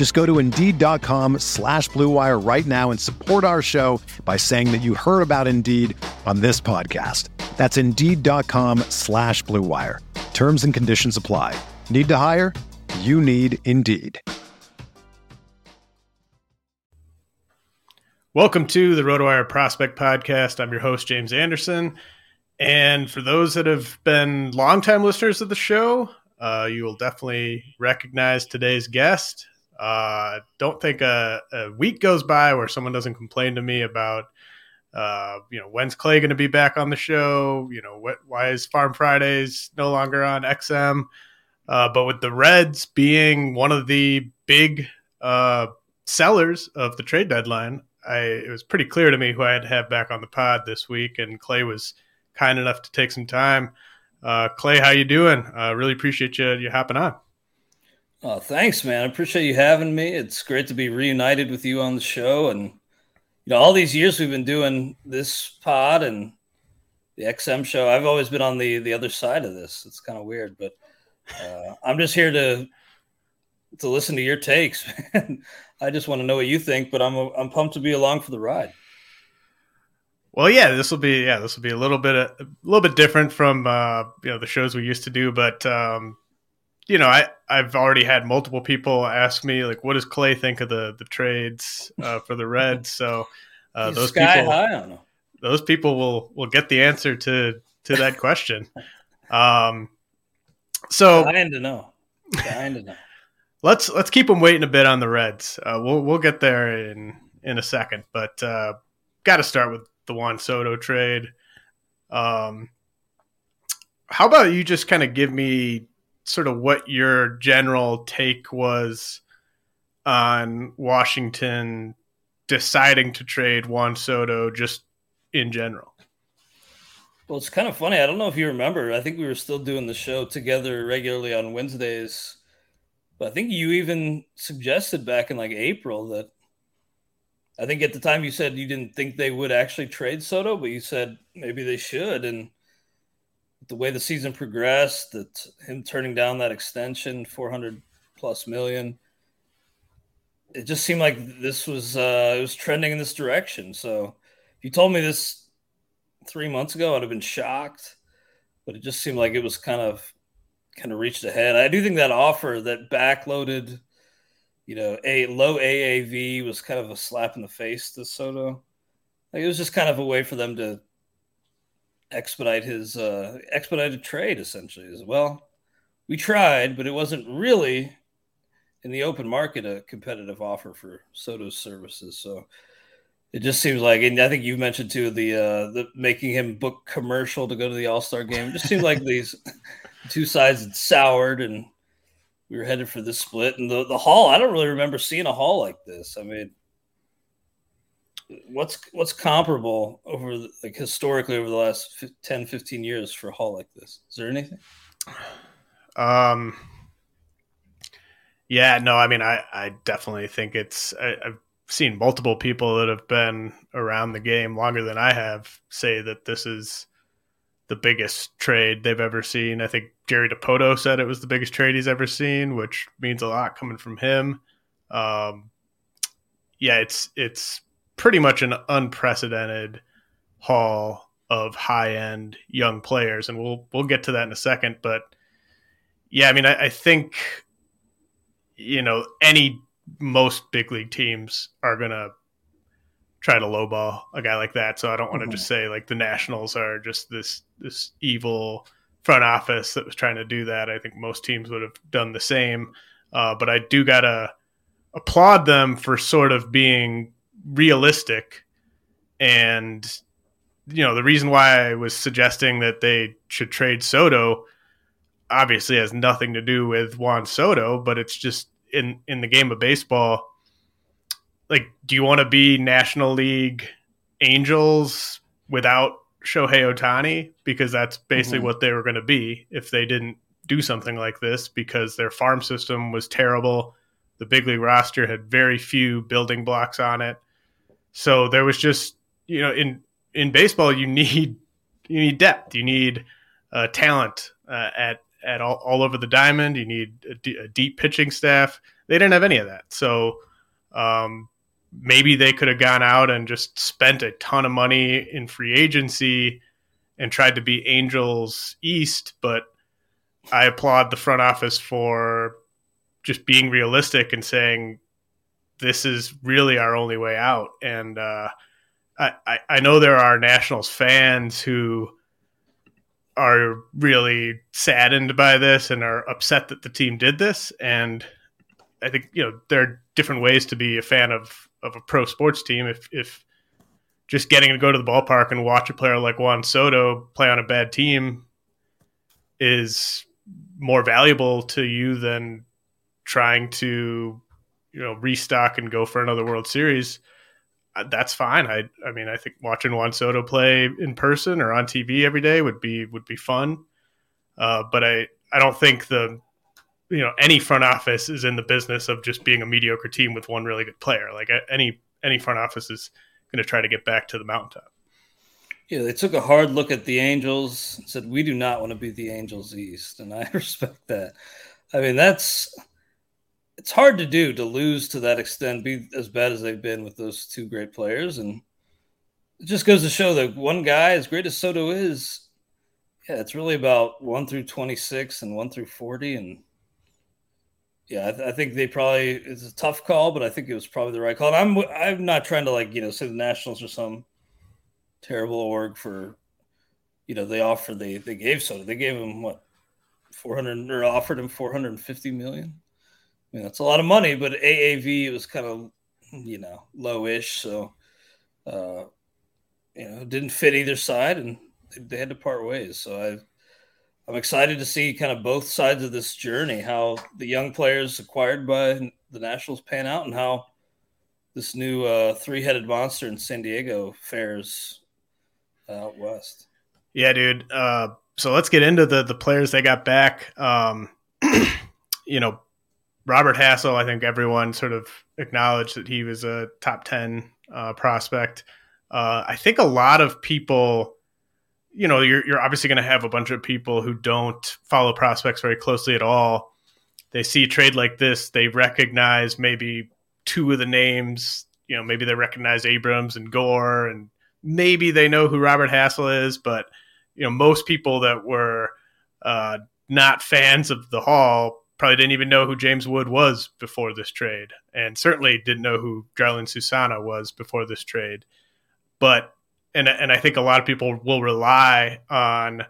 Just go to Indeed.com slash BlueWire right now and support our show by saying that you heard about Indeed on this podcast. That's Indeed.com slash BlueWire. Terms and conditions apply. Need to hire? You need Indeed. Welcome to the RotoWire Prospect Podcast. I'm your host, James Anderson. And for those that have been longtime listeners of the show, uh, you will definitely recognize today's guest. Uh, don't think a, a, week goes by where someone doesn't complain to me about, uh, you know, when's Clay going to be back on the show? You know, what, why is Farm Fridays no longer on XM? Uh, but with the Reds being one of the big uh, sellers of the trade deadline, I it was pretty clear to me who I had to have back on the pod this week, and Clay was kind enough to take some time. Uh, Clay, how you doing? Uh, really appreciate you you hopping on. Oh, thanks, man. I appreciate you having me. It's great to be reunited with you on the show, and you know, all these years we've been doing this pod and the XM show. I've always been on the the other side of this. It's kind of weird, but uh, I'm just here to to listen to your takes. I just want to know what you think, but I'm I'm pumped to be along for the ride. Well, yeah, this will be yeah, this will be a little bit a little bit different from uh, you know the shows we used to do, but um, you know, I I've already had multiple people ask me like, what does Clay think of the the trades uh, for the Reds? So uh, those people, those people will will get the answer to to that question. um, so dying to know, dying to know let's let's keep them waiting a bit on the Reds. Uh, we'll we'll get there in in a second, but uh, got to start with the Juan Soto trade. Um, how about you just kind of give me sort of what your general take was on Washington deciding to trade Juan Soto just in general? Well, it's kind of funny. I don't know if you remember. I think we were still doing the show together regularly on Wednesdays but I think you even suggested back in like April that I think at the time you said you didn't think they would actually trade Soto, but you said maybe they should. And the way the season progressed, that him turning down that extension, 400 plus million, it just seemed like this was uh, it was trending in this direction. So if you told me this three months ago, I'd have been shocked. But it just seemed like it was kind of kind of reached ahead. I do think that offer that backloaded, you know, a low AAV was kind of a slap in the face to Soto. Like it was just kind of a way for them to expedite his uh, expedited trade essentially as well. We tried, but it wasn't really in the open market a competitive offer for Soto's services. So it just seems like, and I think you mentioned too the uh, the making him book commercial to go to the All Star game. It just seems like these two sides had soured and we were headed for this split. And the, the haul, I don't really remember seeing a haul like this. I mean, what's what's comparable over the, like historically over the last 10 15 years for a haul like this is there anything um yeah no i mean i i definitely think it's I, i've seen multiple people that have been around the game longer than i have say that this is the biggest trade they've ever seen. I think Jerry Dipoto said it was the biggest trade he's ever seen, which means a lot coming from him. Um, yeah, it's it's pretty much an unprecedented haul of high end young players, and we'll we'll get to that in a second. But yeah, I mean, I, I think you know any most big league teams are gonna try to lowball a guy like that. So I don't want to mm-hmm. just say like the Nationals are just this this evil front office that was trying to do that. I think most teams would have done the same. Uh, but I do gotta applaud them for sort of being realistic and you know the reason why I was suggesting that they should trade Soto obviously has nothing to do with Juan Soto, but it's just in in the game of baseball. Like, do you want to be National League Angels without Shohei Ohtani? Because that's basically mm-hmm. what they were going to be if they didn't do something like this. Because their farm system was terrible. The big league roster had very few building blocks on it. So there was just you know in in baseball you need you need depth. You need uh, talent uh, at at all, all over the diamond. You need a, d- a deep pitching staff. They didn't have any of that. So um, maybe they could have gone out and just spent a ton of money in free agency and tried to be Angels East. But I applaud the front office for just being realistic and saying this is really our only way out. And uh, I, I know there are Nationals fans who are really saddened by this and are upset that the team did this. And I think you know there are different ways to be a fan of of a pro sports team. If if just getting to go to the ballpark and watch a player like Juan Soto play on a bad team is more valuable to you than trying to you know restock and go for another World Series uh, that's fine. I I mean I think watching Juan Soto play in person or on TV every day would be would be fun. Uh, but I I don't think the you know any front office is in the business of just being a mediocre team with one really good player. Like any any front office is going to try to get back to the mountaintop. Yeah, they took a hard look at the Angels. and Said we do not want to be the Angels East, and I respect that. I mean that's it's hard to do to lose to that extent, be as bad as they've been with those two great players, and it just goes to show that one guy, as great as Soto is, yeah, it's really about one through twenty six and one through forty, and yeah, I, th- I, think they probably it's a tough call, but I think it was probably the right call. And I'm I'm not trying to like you know say the Nationals are some terrible org for you know they offered they they gave Soto they gave him what 400 or offered him 450 million I mean, that's a lot of money, but AAV was kind of, you know, lowish. So, uh, you know, didn't fit either side and they had to part ways. So I, I'm excited to see kind of both sides of this journey, how the young players acquired by the Nationals pan out and how this new uh, three-headed monster in San Diego fares out west. Yeah, dude. Uh, so let's get into the the players they got back. Um, you know, Robert Hassell, I think everyone sort of acknowledged that he was a top 10 uh, prospect. Uh, I think a lot of people, you know, you're, you're obviously going to have a bunch of people who don't follow prospects very closely at all. They see a trade like this, they recognize maybe two of the names. You know, maybe they recognize Abrams and Gore, and maybe they know who Robert Hassell is, but, you know, most people that were uh, not fans of the Hall probably didn't even know who James Wood was before this trade, and certainly didn't know who Jarlin Susana was before this trade. But and and I think a lot of people will rely on,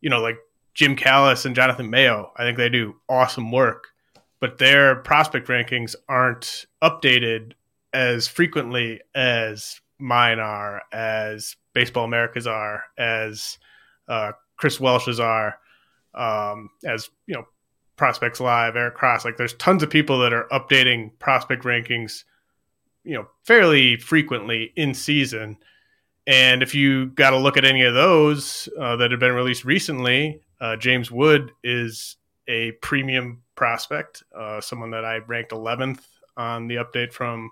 you know, like Jim Callis and Jonathan Mayo. I think they do awesome work, but their prospect rankings aren't updated as frequently as mine are, as Baseball America's are, as uh, Chris Welsh's are, um, as you know Prospects Live, Eric Cross. Like there's tons of people that are updating prospect rankings, you know, fairly frequently in season. And if you got to look at any of those uh, that have been released recently, uh, James Wood is a premium prospect, uh, someone that I ranked 11th on the update from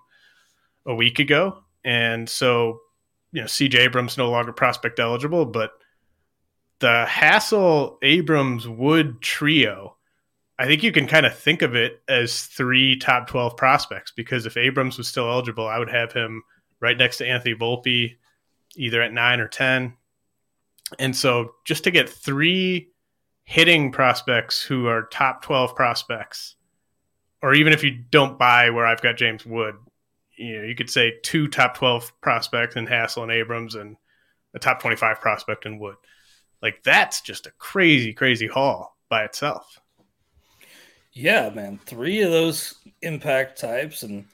a week ago. And so, you know, CJ Abrams no longer prospect eligible, but the Hassell Abrams Wood trio I think you can kind of think of it as three top 12 prospects because if Abrams was still eligible, I would have him right next to Anthony Volpe, either at nine or 10. And so just to get three hitting prospects who are top 12 prospects, or even if you don't buy where I've got James Wood, you know you could say two top twelve prospects in Hassell and Abrams, and a top twenty five prospect in Wood. Like that's just a crazy, crazy haul by itself. Yeah, man, three of those impact types, and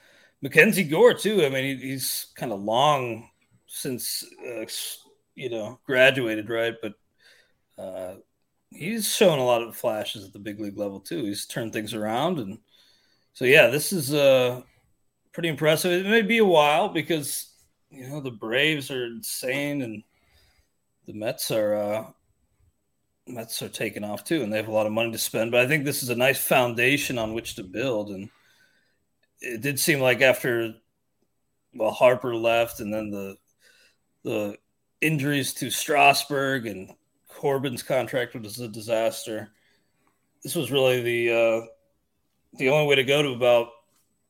MacKenzie Gore too. I mean, he's kind of long since uh, you know graduated, right? But uh, he's shown a lot of flashes at the big league level too. He's turned things around, and so yeah, this is uh, pretty impressive. It may be a while because you know the Braves are insane, and the Mets are uh, Mets are taking off too, and they have a lot of money to spend. But I think this is a nice foundation on which to build, and it did seem like after well Harper left, and then the the injuries to Strasburg and Corbin's contract was a disaster. This was really the uh, the only way to go to about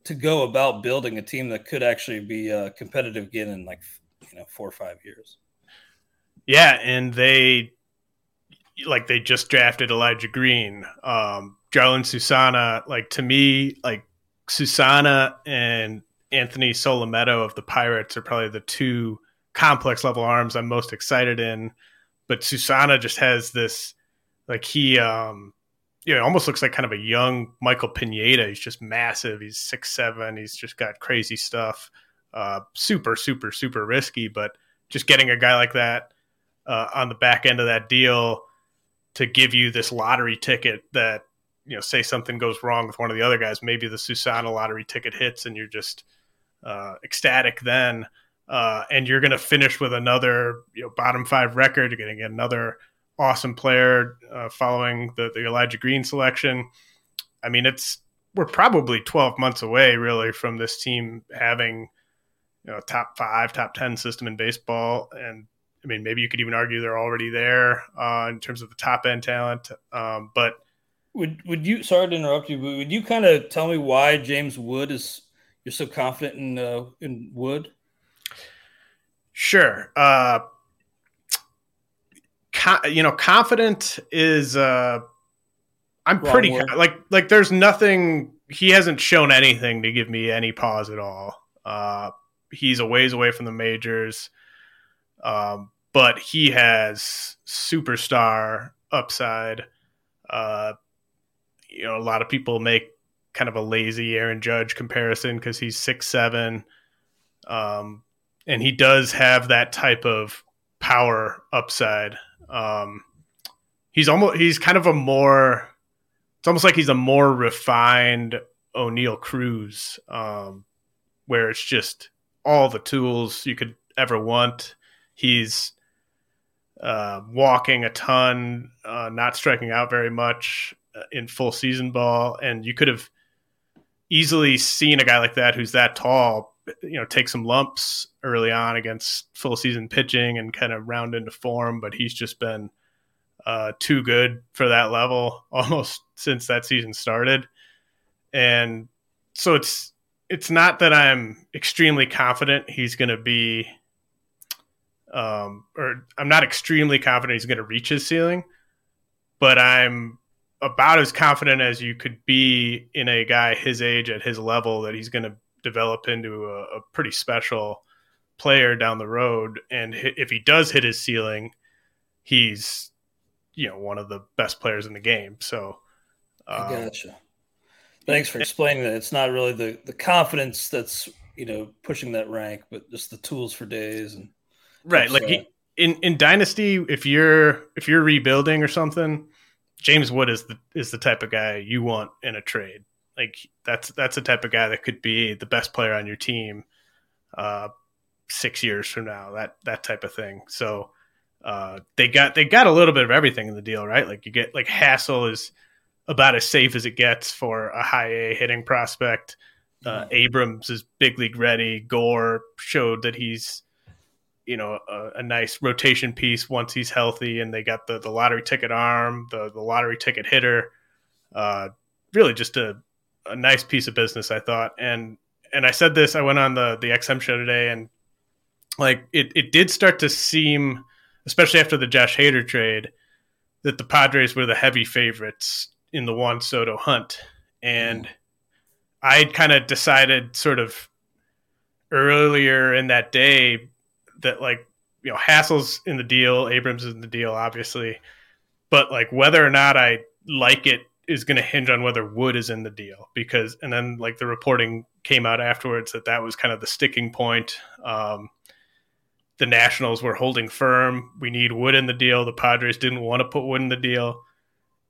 to go about building a team that could actually be uh, competitive again in like you know four or five years. Yeah, and they like they just drafted Elijah Green, um, Jarlin Susana. Like to me, like Susana and Anthony Solometo of the Pirates are probably the two complex level arms I'm most excited in. But Susana just has this, like he, um, you know, almost looks like kind of a young Michael Pineda. He's just massive. He's six seven. He's just got crazy stuff. Uh, super, super, super risky. But just getting a guy like that uh, on the back end of that deal to give you this lottery ticket that you know, say something goes wrong with one of the other guys, maybe the Susana lottery ticket hits, and you're just uh, ecstatic then uh, and you're going to finish with another you know, bottom five record. You're going to get another awesome player uh, following the, the Elijah Green selection. I mean, it's we're probably 12 months away, really, from this team having you know top five, top 10 system in baseball. And I mean, maybe you could even argue they're already there uh, in terms of the top end talent. Um, but would would you? Sorry to interrupt you, but would you kind of tell me why James Wood is you're so confident in uh, in Wood? Sure. Uh, co- you know, confident is. Uh, I'm Wrong pretty word. like like. There's nothing. He hasn't shown anything to give me any pause at all. Uh, he's a ways away from the majors, um, but he has superstar upside. Uh, you know, a lot of people make kind of a lazy Aaron Judge comparison because he's six seven. Um, and he does have that type of power upside. Um, he's almost he's kind of a more it's almost like he's a more refined Oneil Cruz, um, where it's just all the tools you could ever want. He's uh, walking a ton, uh, not striking out very much uh, in full season ball, and you could have easily seen a guy like that who's that tall you know take some lumps early on against full season pitching and kind of round into form, but he's just been uh, too good for that level almost since that season started. And so it's it's not that I'm extremely confident he's going to be, um, or I'm not extremely confident he's going to reach his ceiling, but I'm about as confident as you could be in a guy his age at his level that he's going to develop into a, a pretty special player down the road. And if he does hit his ceiling, he's you know one of the best players in the game. So um, gotcha. Thanks for explaining that. It's not really the the confidence that's you know pushing that rank, but just the tools for days and right. Like he, in in dynasty, if you're if you're rebuilding or something, James Wood is the is the type of guy you want in a trade. Like that's that's the type of guy that could be the best player on your team uh, six years from now. That that type of thing. So uh, they got they got a little bit of everything in the deal, right? Like you get like Hassell is about as safe as it gets for a high A hitting prospect. Uh, mm-hmm. Abrams is big league ready. Gore showed that he's you know a, a, nice rotation piece once he's healthy, and they got the the lottery ticket arm, the the lottery ticket hitter. Uh, really, just a a nice piece of business, I thought. And and I said this, I went on the the XM show today, and like it it did start to seem, especially after the Josh Hader trade, that the Padres were the heavy favorites in the Juan Soto hunt, and mm. I kind of decided sort of earlier in that day that like you know Hassell's in the deal, Abrams is in the deal, obviously, but like whether or not I like it is going to hinge on whether Wood is in the deal because, and then like the reporting came out afterwards that that was kind of the sticking point. Um, the Nationals were holding firm. We need Wood in the deal. The Padres didn't want to put Wood in the deal,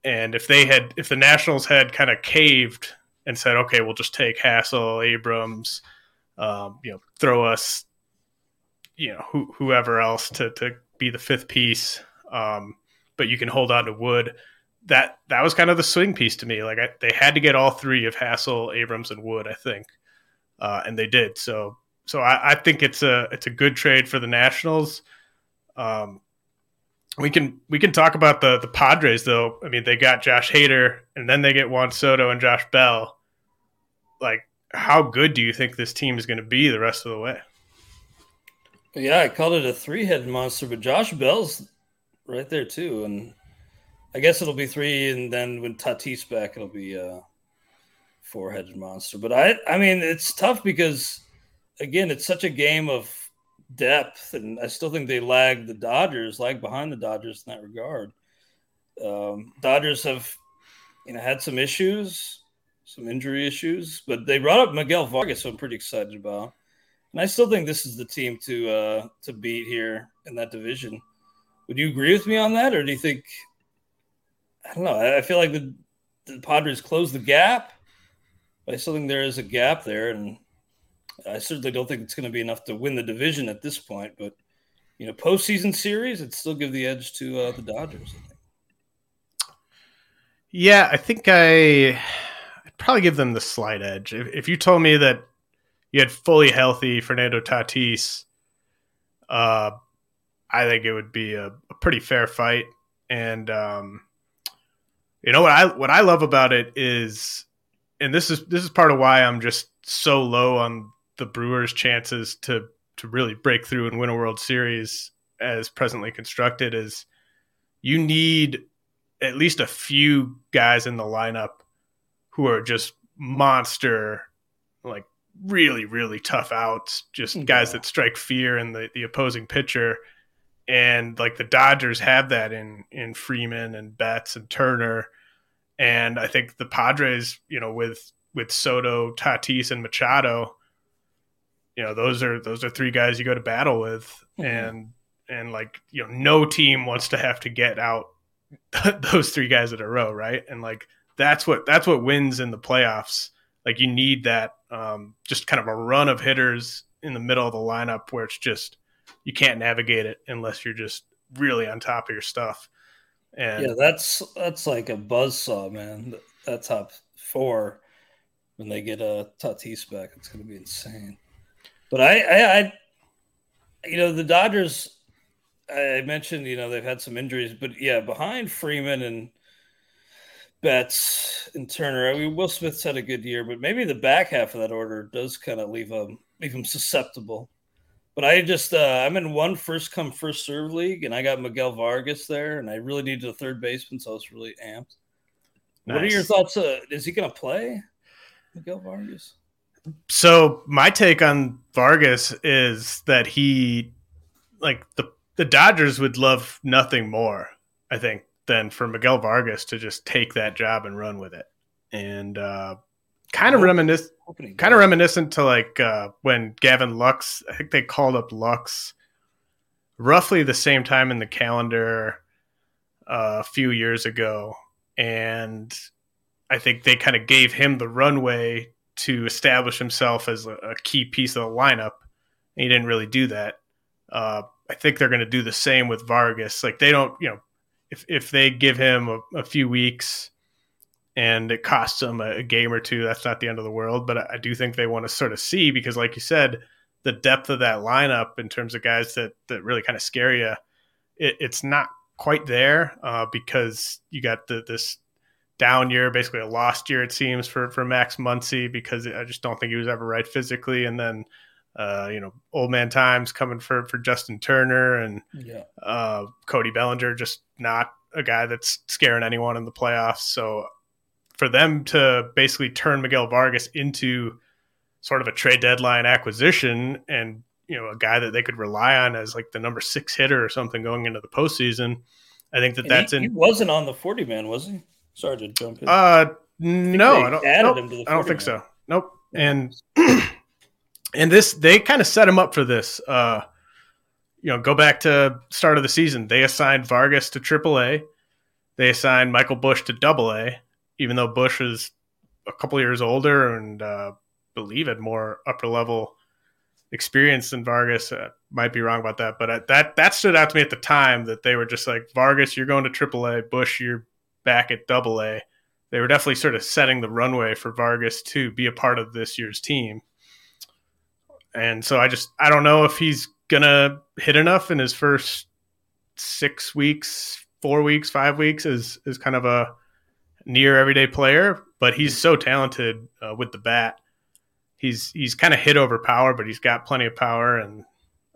and if they had, if the Nationals had kind of caved and said, okay, we'll just take Hassell, Abrams, um, you know, throw us, you know, who, whoever else to, to be the fifth piece. Um, but you can hold on to Wood. That that was kind of the swing piece to me. Like I, they had to get all three of Hassell, Abrams, and Wood, I think, uh, and they did. So so I, I, think it's a it's a good trade for the Nationals. Um, we can we can talk about the the Padres though. I mean, they got Josh Hader, and then they get Juan Soto and Josh Bell. Like, how good do you think this team is going to be the rest of the way? Yeah, I called it a three-headed monster, but Josh Bell's right there too, and I guess it'll be three, and then when Tatis back, it'll be a four-headed monster. But I, I mean, it's tough because again, it's such a game of depth, and I still think they lag the Dodgers, lag behind the Dodgers in that regard. Um, Dodgers have, you know, had some issues, some injury issues, but they brought up Miguel Vargas, so I'm pretty excited about. And I still think this is the team to uh, to beat here in that division. Would you agree with me on that, or do you think? I don't know. I feel like the, the Padres closed the gap. But I still think there is a gap there, and I certainly don't think it's going to be enough to win the division at this point, but you know, postseason series, it'd still give the edge to uh, the Dodgers. I. Yeah, I think I, I'd probably give them the slight edge. If, if you told me that you had fully healthy Fernando Tatis, uh, I think it would be a, a pretty fair fight. And um, you know what I what I love about it is, and this is this is part of why I'm just so low on the Brewers' chances to to really break through and win a World Series as presently constructed is you need at least a few guys in the lineup who are just monster really really tough outs just yeah. guys that strike fear in the, the opposing pitcher. And like the Dodgers have that in in Freeman and Betts and Turner. And I think the Padres you know with with Soto Tatis and Machado you know those are those are three guys you go to battle with. Mm-hmm. and and like you know no team wants to have to get out those three guys in a row right? And like that's what that's what wins in the playoffs. Like you need that um, just kind of a run of hitters in the middle of the lineup where it's just you can't navigate it unless you're just really on top of your stuff and yeah that's that's like a buzz saw man that top four when they get a tatis back it's going to be insane but I, I, I, you know, the Dodgers. I mentioned, you know, they've had some injuries, but yeah, behind Freeman and Betts and Turner. I mean, Will Smith's had a good year, but maybe the back half of that order does kind of leave them leave them susceptible. But I just uh, I'm in one first come first serve league, and I got Miguel Vargas there, and I really needed a third baseman, so I was really amped. Nice. What are your thoughts? Uh, is he going to play, Miguel Vargas? So my take on Vargas is that he, like the the Dodgers would love nothing more, I think, than for Miguel Vargas to just take that job and run with it, and uh, kind of reminiscent, kind of reminiscent to like uh, when Gavin Lux, I think they called up Lux, roughly the same time in the calendar uh, a few years ago, and I think they kind of gave him the runway to establish himself as a, a key piece of the lineup. And he didn't really do that. Uh, I think they're going to do the same with Vargas. Like they don't, you know, if if they give him a, a few weeks and it costs them a, a, game or two, that's not the end of the world. But I, I do think they want to sort of see because, like you said, the depth of that lineup in terms of guys that that really kind of scare you, it, it's not quite there uh, because you got the, this down year, basically a lost year, it seems, for, for Max Muncy because I just don't think he was ever right physically. And then, uh, you know, old man times coming for, for Justin Turner and yeah. uh, Cody Bellinger, just not a guy that's scaring anyone in the playoffs. So for them to basically turn Miguel Vargas into sort of a trade deadline acquisition and you know a guy that they could rely on as like the number six hitter or something going into the postseason. I think that And that's he, in. he wasn't on the 40 man, was he? Sorry to jump in. Uh, no, I don't. added nope, him to the I don't think man. so. Nope. And and this they kind of set him up for this. Uh, you know, go back to start of the season. They assigned Vargas to AAA. They assigned Michael Busch to Double A, even though Busch is a couple years older and uh, believe had more upper level experience than Vargas. Uh, might be wrong about that, but uh, that that stood out to me at the time that they were just like Vargas, you're going to AAA. Busch, you're back at Double A. They were definitely sort of setting the runway for Vargas to be a part of this year's team. And so I just I don't know if he's gonna hit enough in his first six weeks, four weeks, five weeks is is kind of a near everyday player, but he's so talented uh, with the bat. He's he's kind of hit over power, but he's got plenty of power, and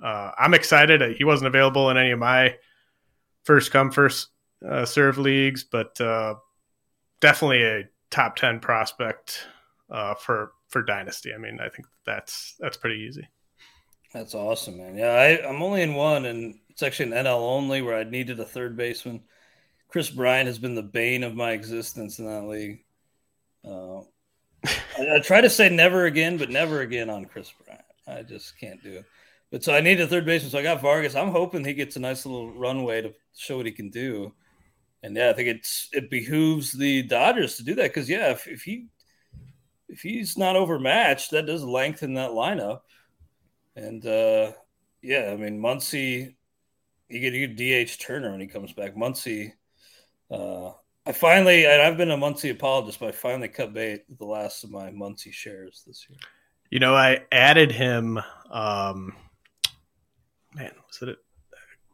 uh, I'm excited. He wasn't available in any of my first come first uh, serve leagues, but uh, definitely a top ten prospect uh, for for dynasty. I mean, I think that's that's pretty easy. That's awesome, man. Yeah, I, I'm only in one, and it's actually an NL only where I needed a third baseman. Kris Bryant has been the bane of my existence in that league. Uh, I, I try to say never again, but never again on Kris Bryant. I just can't do it. But so I need a third baseman. So I got Vargas. I'm hoping he gets a nice little runway to show what he can do. And yeah, I think it's it behooves the Dodgers to do that because yeah, if, if he if he's not overmatched, that does lengthen that lineup. And uh, yeah, I mean Muncy, you get you DH Turner when he comes back. Muncy, uh, I finally I've been a Muncy apologist, but I finally cut bait the last of my Muncy shares this year. You know, I added him. Um, man, was it?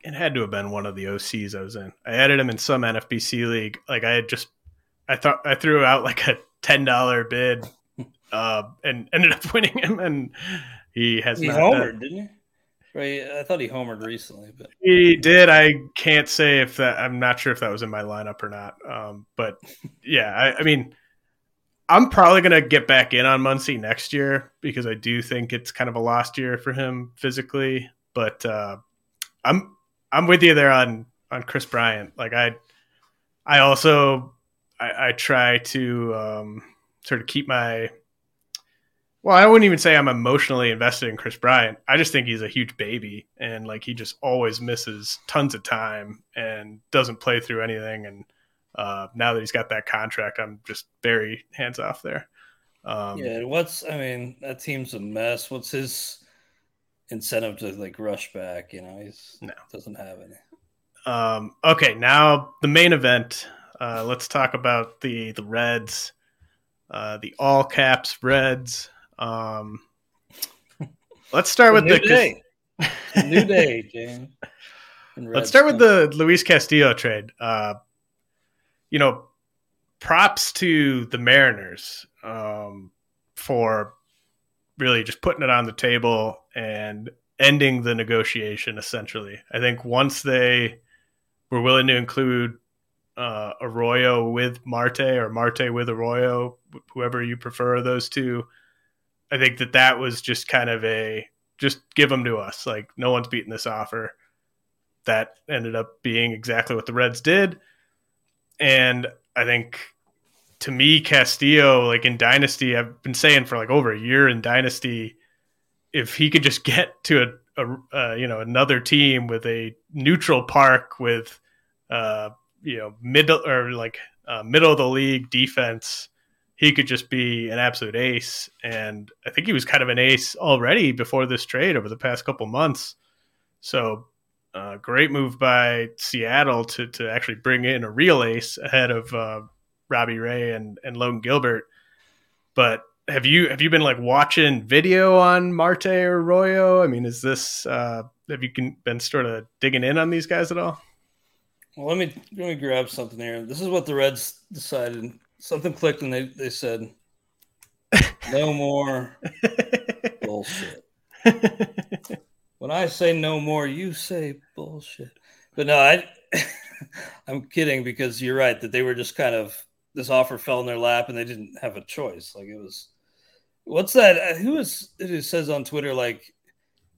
It had to have been one of the OCs I was in. I added him in some NFBC league. Like I had just, I thought I threw out like a ten dollar bid, uh, and ended up winning him, and he has He not homered, done- didn't he? Right, I thought he homered recently, but He did. I can't say if that. I'm not sure if that was in my lineup or not. Um, but yeah, I, I mean, I'm probably gonna get back in on Muncy next year because I do think it's kind of a lost year for him physically. But uh, I'm I'm with you there on on Kris Bryant. Like I, I also I, I try to um, sort of keep my well, I wouldn't even say I'm emotionally invested in Kris Bryant. I just think he's a huge baby and like he just always misses tons of time and doesn't play through anything. And uh, now that he's got that contract, I'm just very hands off there. Um, yeah. What's I mean, that team's a mess. What's his incentive to like rush back? You know, he's No. doesn't have any. Um, okay, now the main event. Uh, let's talk about the the Reds, uh, the all caps Reds. Um, let's start with new the day. New day, James. Let's start with the Luis Castillo trade. Uh, you know, props to the Mariners um, for really just putting it on the table and ending the negotiation. Essentially, I think once they were willing to include uh, Arroyo with Marte or Marte with Arroyo, whoever you prefer those two, I think that that was just kind of a just give them to us. Like no one's beating this offer that ended up being exactly what the Reds did. And I think to me, Castillo, like in Dynasty, I've been saying for like over a year in Dynasty, if he could just get to a, a uh, you know another team with a neutral park with uh, you know middle or like uh, middle of the league defense, he could just be an absolute ace. And I think he was kind of an ace already before this trade over the past couple months. So uh, great move by Seattle to to actually bring in a real ace ahead of uh, Robbie Ray and and Logan Gilbert. But have you have you been like watching video on Marte or Royo? I mean, is this uh, have you been sort of digging in on these guys at all? Well, let me let me grab something here. This is what the Reds decided. Something clicked, and they they said, "No more bullshit." When I say no more, you say bullshit. But no, I I'm kidding because you're right that they were just kind of this offer fell in their lap and they didn't have a choice. Like it was What's that? Uh, who is it says on Twitter like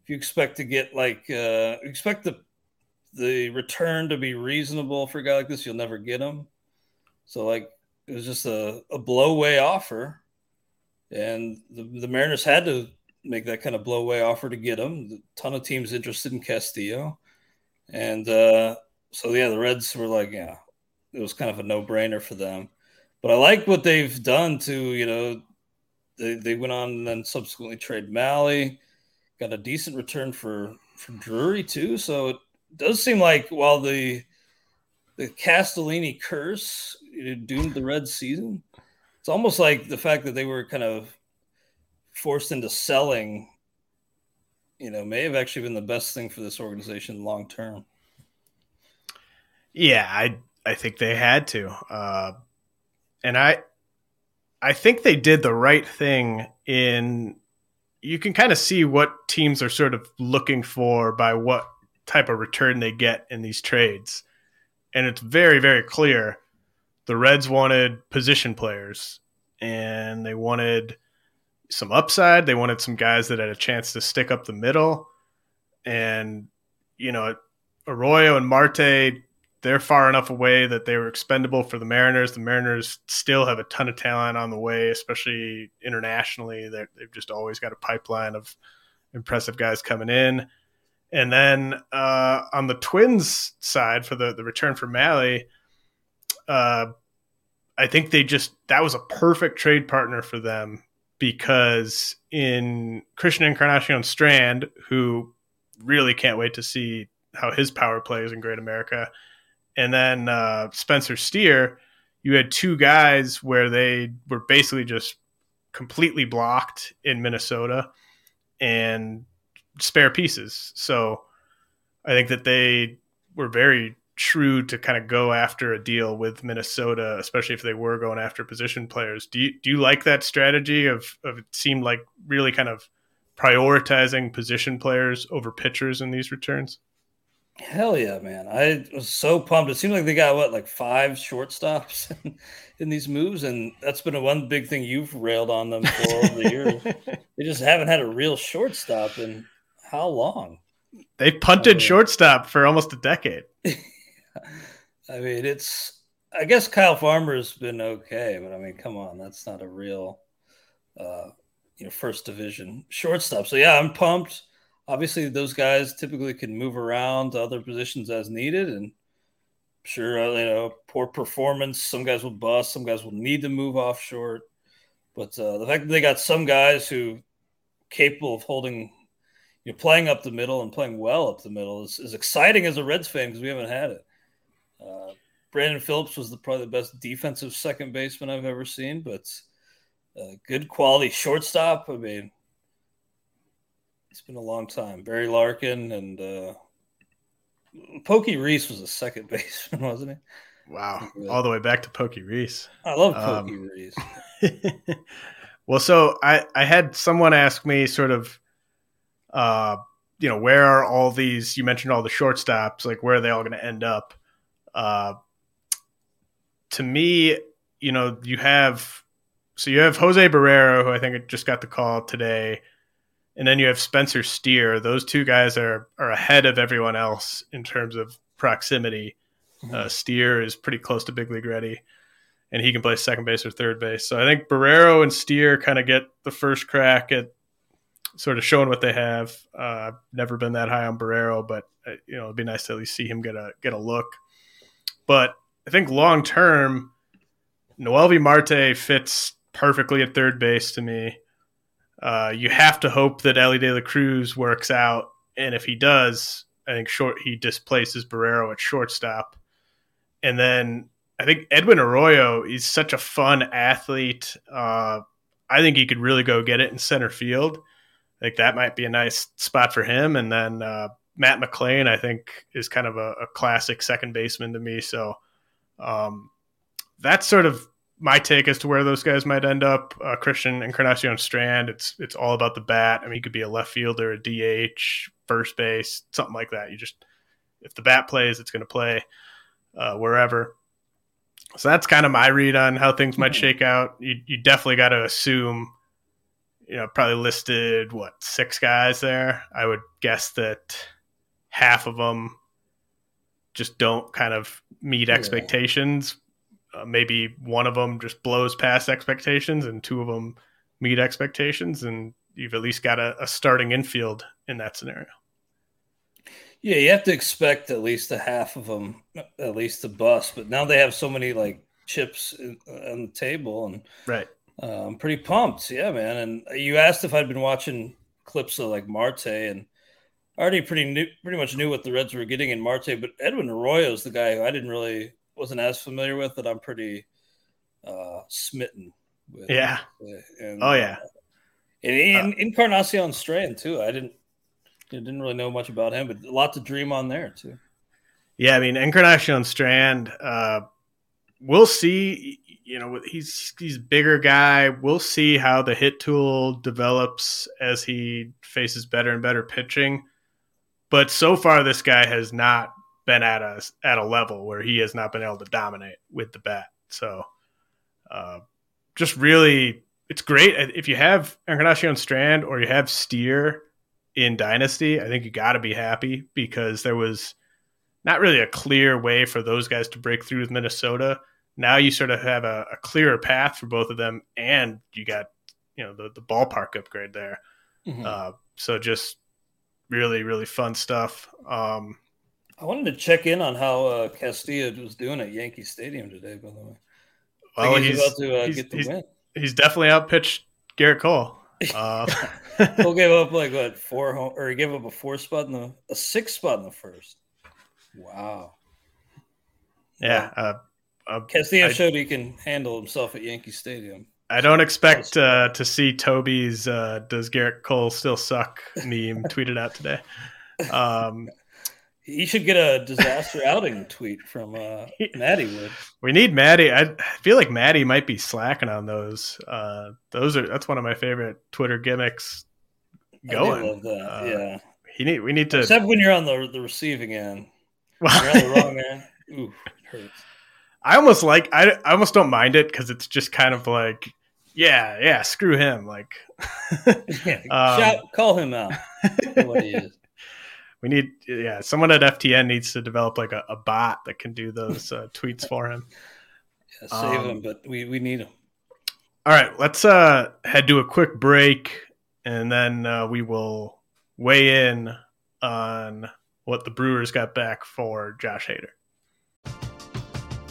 if you expect to get like uh expect the the return to be reasonable for a guy like this, you'll never get him. So like it was just a, a blow blowaway offer. And the, the Mariners had to make that kind of blowaway offer to get him. A ton of teams interested in Castillo. And uh, so, yeah, the Reds were like, yeah, it was kind of a no brainer for them. But I like what they've done to, you know, they, they went on and then subsequently trade Mahle, got a decent return for, for Drury too. So it does seem like while the the Castellini curse doomed the Red season, it's almost like the fact that they were kind of forced into selling, you know, may have actually been the best thing for this organization long term. Yeah, I I think they had to, uh, and I I think they did the right thing in. You can kind of see what teams are sort of looking for by what type of return they get in these trades, and it's very very clear. The Reds wanted position players, and they wanted some upside. They wanted some guys that had a chance to stick up the middle. And, you know, Arroyo and Marte, they're far enough away that they were expendable for the Mariners. The Mariners still have a ton of talent on the way, especially internationally. they have just always got a pipeline of impressive guys coming in. And then uh, on the Twins side for the, the return for Mahle, uh, I think they just that was a perfect trade partner for them because in Christian Encarnacion Strand, who really can't wait to see how his power plays in Great American, and then uh, Spencer Steer, you had two guys where they were basically just completely blocked in Minnesota. And spare pieces. So I think that they were very true to kind of go after a deal with Minnesota, especially if they were going after position players. Do you do you like that strategy of, of it seemed like really kind of prioritizing position players over pitchers in these returns? Hell yeah, man. I was so pumped. It seemed like they got what, like five shortstops in, in these moves. And that's been a one big thing you've railed on them for over the years. They just haven't had a real shortstop in how long? They punted shortstop for almost a decade. I mean, it's. I guess Kyle Farmer's been okay, but I mean, come on, that's not a real, uh, you know, first division shortstop. So yeah, I'm pumped. Obviously, those guys typically can move around to other positions as needed, and sure, uh, you know, poor performance. Some guys will bust. Some guys will need to move off short. But uh, the fact that they got some guys who capable of holding, you know, playing up the middle and playing well up the middle is, is exciting as a Reds fan because we haven't had it. Uh, Brandon Phillips was the, probably the best defensive second baseman I've ever seen, but uh, good quality shortstop. I mean, it's been a long time. Barry Larkin and uh, Pokey Reese was a second baseman, wasn't he? Wow, all the way back to Pokey Reese. I love Pokey um, Reese. well, so I I had someone ask me sort of, uh, you know, where are all these? You mentioned all the shortstops. Like, where are they all going to end up? Uh, to me, you know, you have so you have Jose Barrero, who I think just got the call today, and then you have Spencer Steer. Those two guys are are ahead of everyone else in terms of proximity. Mm-hmm. Uh, Steer is pretty close to big league ready, and he can play second base or third base. So I think Barrero and Steer kind of get the first crack at sort of showing what they have. Uh, never been that high on Barrero, but uh, you know it'd be nice to at least see him get a get a look. But I think long term, Noelvi Marte fits perfectly at third base to me. Uh, you have to hope that Elly De La Cruz works out, and if he does, I think short he displaces Barrero at shortstop, and then I think Edwin Arroyo is such a fun athlete. Uh, I think he could really go get it in center field. I think that might be a nice spot for him, and then uh, Matt McLain, I think, is kind of a, a classic second baseman to me. So um, that's sort of my take as to where those guys might end up. Uh, Christian Encarnacion Strand, it's it's all about the bat. I mean, he could be a left fielder, a DH, first base, something like that. You just if the bat plays, it's going to play uh, wherever. So that's kind of my read on how things might shake out. You, you definitely got to assume you know, probably listed what six guys there. I would guess that half of them just don't kind of meet expectations. Uh, maybe one of them just blows past expectations, and two of them meet expectations, and you've at least got a, a starting infield in that scenario. Yeah, you have to expect at least a half of them, at least to bust. But now they have so many like chips on the table, and right, I'm pretty pumped. Yeah, man. And you asked if I'd been watching clips of like Marte, and I already pretty knew, pretty much knew what the Reds were getting in Marte. But Edwin Arroyo is the guy who I didn't really wasn't as familiar with that I'm pretty uh, smitten with. Yeah. And, oh yeah. Uh, and in, uh, Encarnacion Strand too. I didn't I didn't really know much about him, but a lot to dream on there too. Yeah, I mean Encarnacion Strand. Uh, we'll see. You know, he's he's bigger guy. We'll see how the hit tool develops as he faces better and better pitching. But so far, this guy has not been at a at a level where he has not been able to dominate with the bat. So, uh, just really, it's great if you have Encarnacion Strand or you have Steer in Dynasty. I think you got to be happy because there was not really a clear way for those guys to break through with Minnesota. Now you sort of have a, a clearer path for both of them, and you got you know the the ballpark upgrade there. Mm-hmm. Uh, so just really really fun stuff. Um, I wanted to check in on how uh, Castillo was doing at Yankee Stadium today. By the way, well, he's, he's, about to uh, he's, get the he's, win. He's definitely outpitched Gerrit Cole. Uh, Cole gave up like what four home, or he gave up a four spot in the a six spot in the first. Wow. Yeah. Uh, uh, Castillo I, showed he can handle himself at Yankee Stadium. I don't expect uh, to see Toby's uh, "Does Gerrit Cole still suck?" meme tweeted out today. Um, he should get a disaster outing tweet from uh, Maddie Wood. We need Maddie. I feel like Maddie might be slacking on those. Uh, those are that's one of my favorite Twitter gimmicks going. Uh, yeah, he need we need to except when you're on the the receiving end. Well, you're on the wrong end. Ooh, it hurts. I almost like I I almost don't mind it because it's just kind of like yeah yeah screw him like yeah, um, shout, call him out. What he is. We need yeah someone at ftn needs to develop like a, a bot that can do those uh, tweets for him. Yeah, save um, him but we, we need him. all right let's uh head to a quick break and then uh, we will weigh in on what the brewers got back for josh hader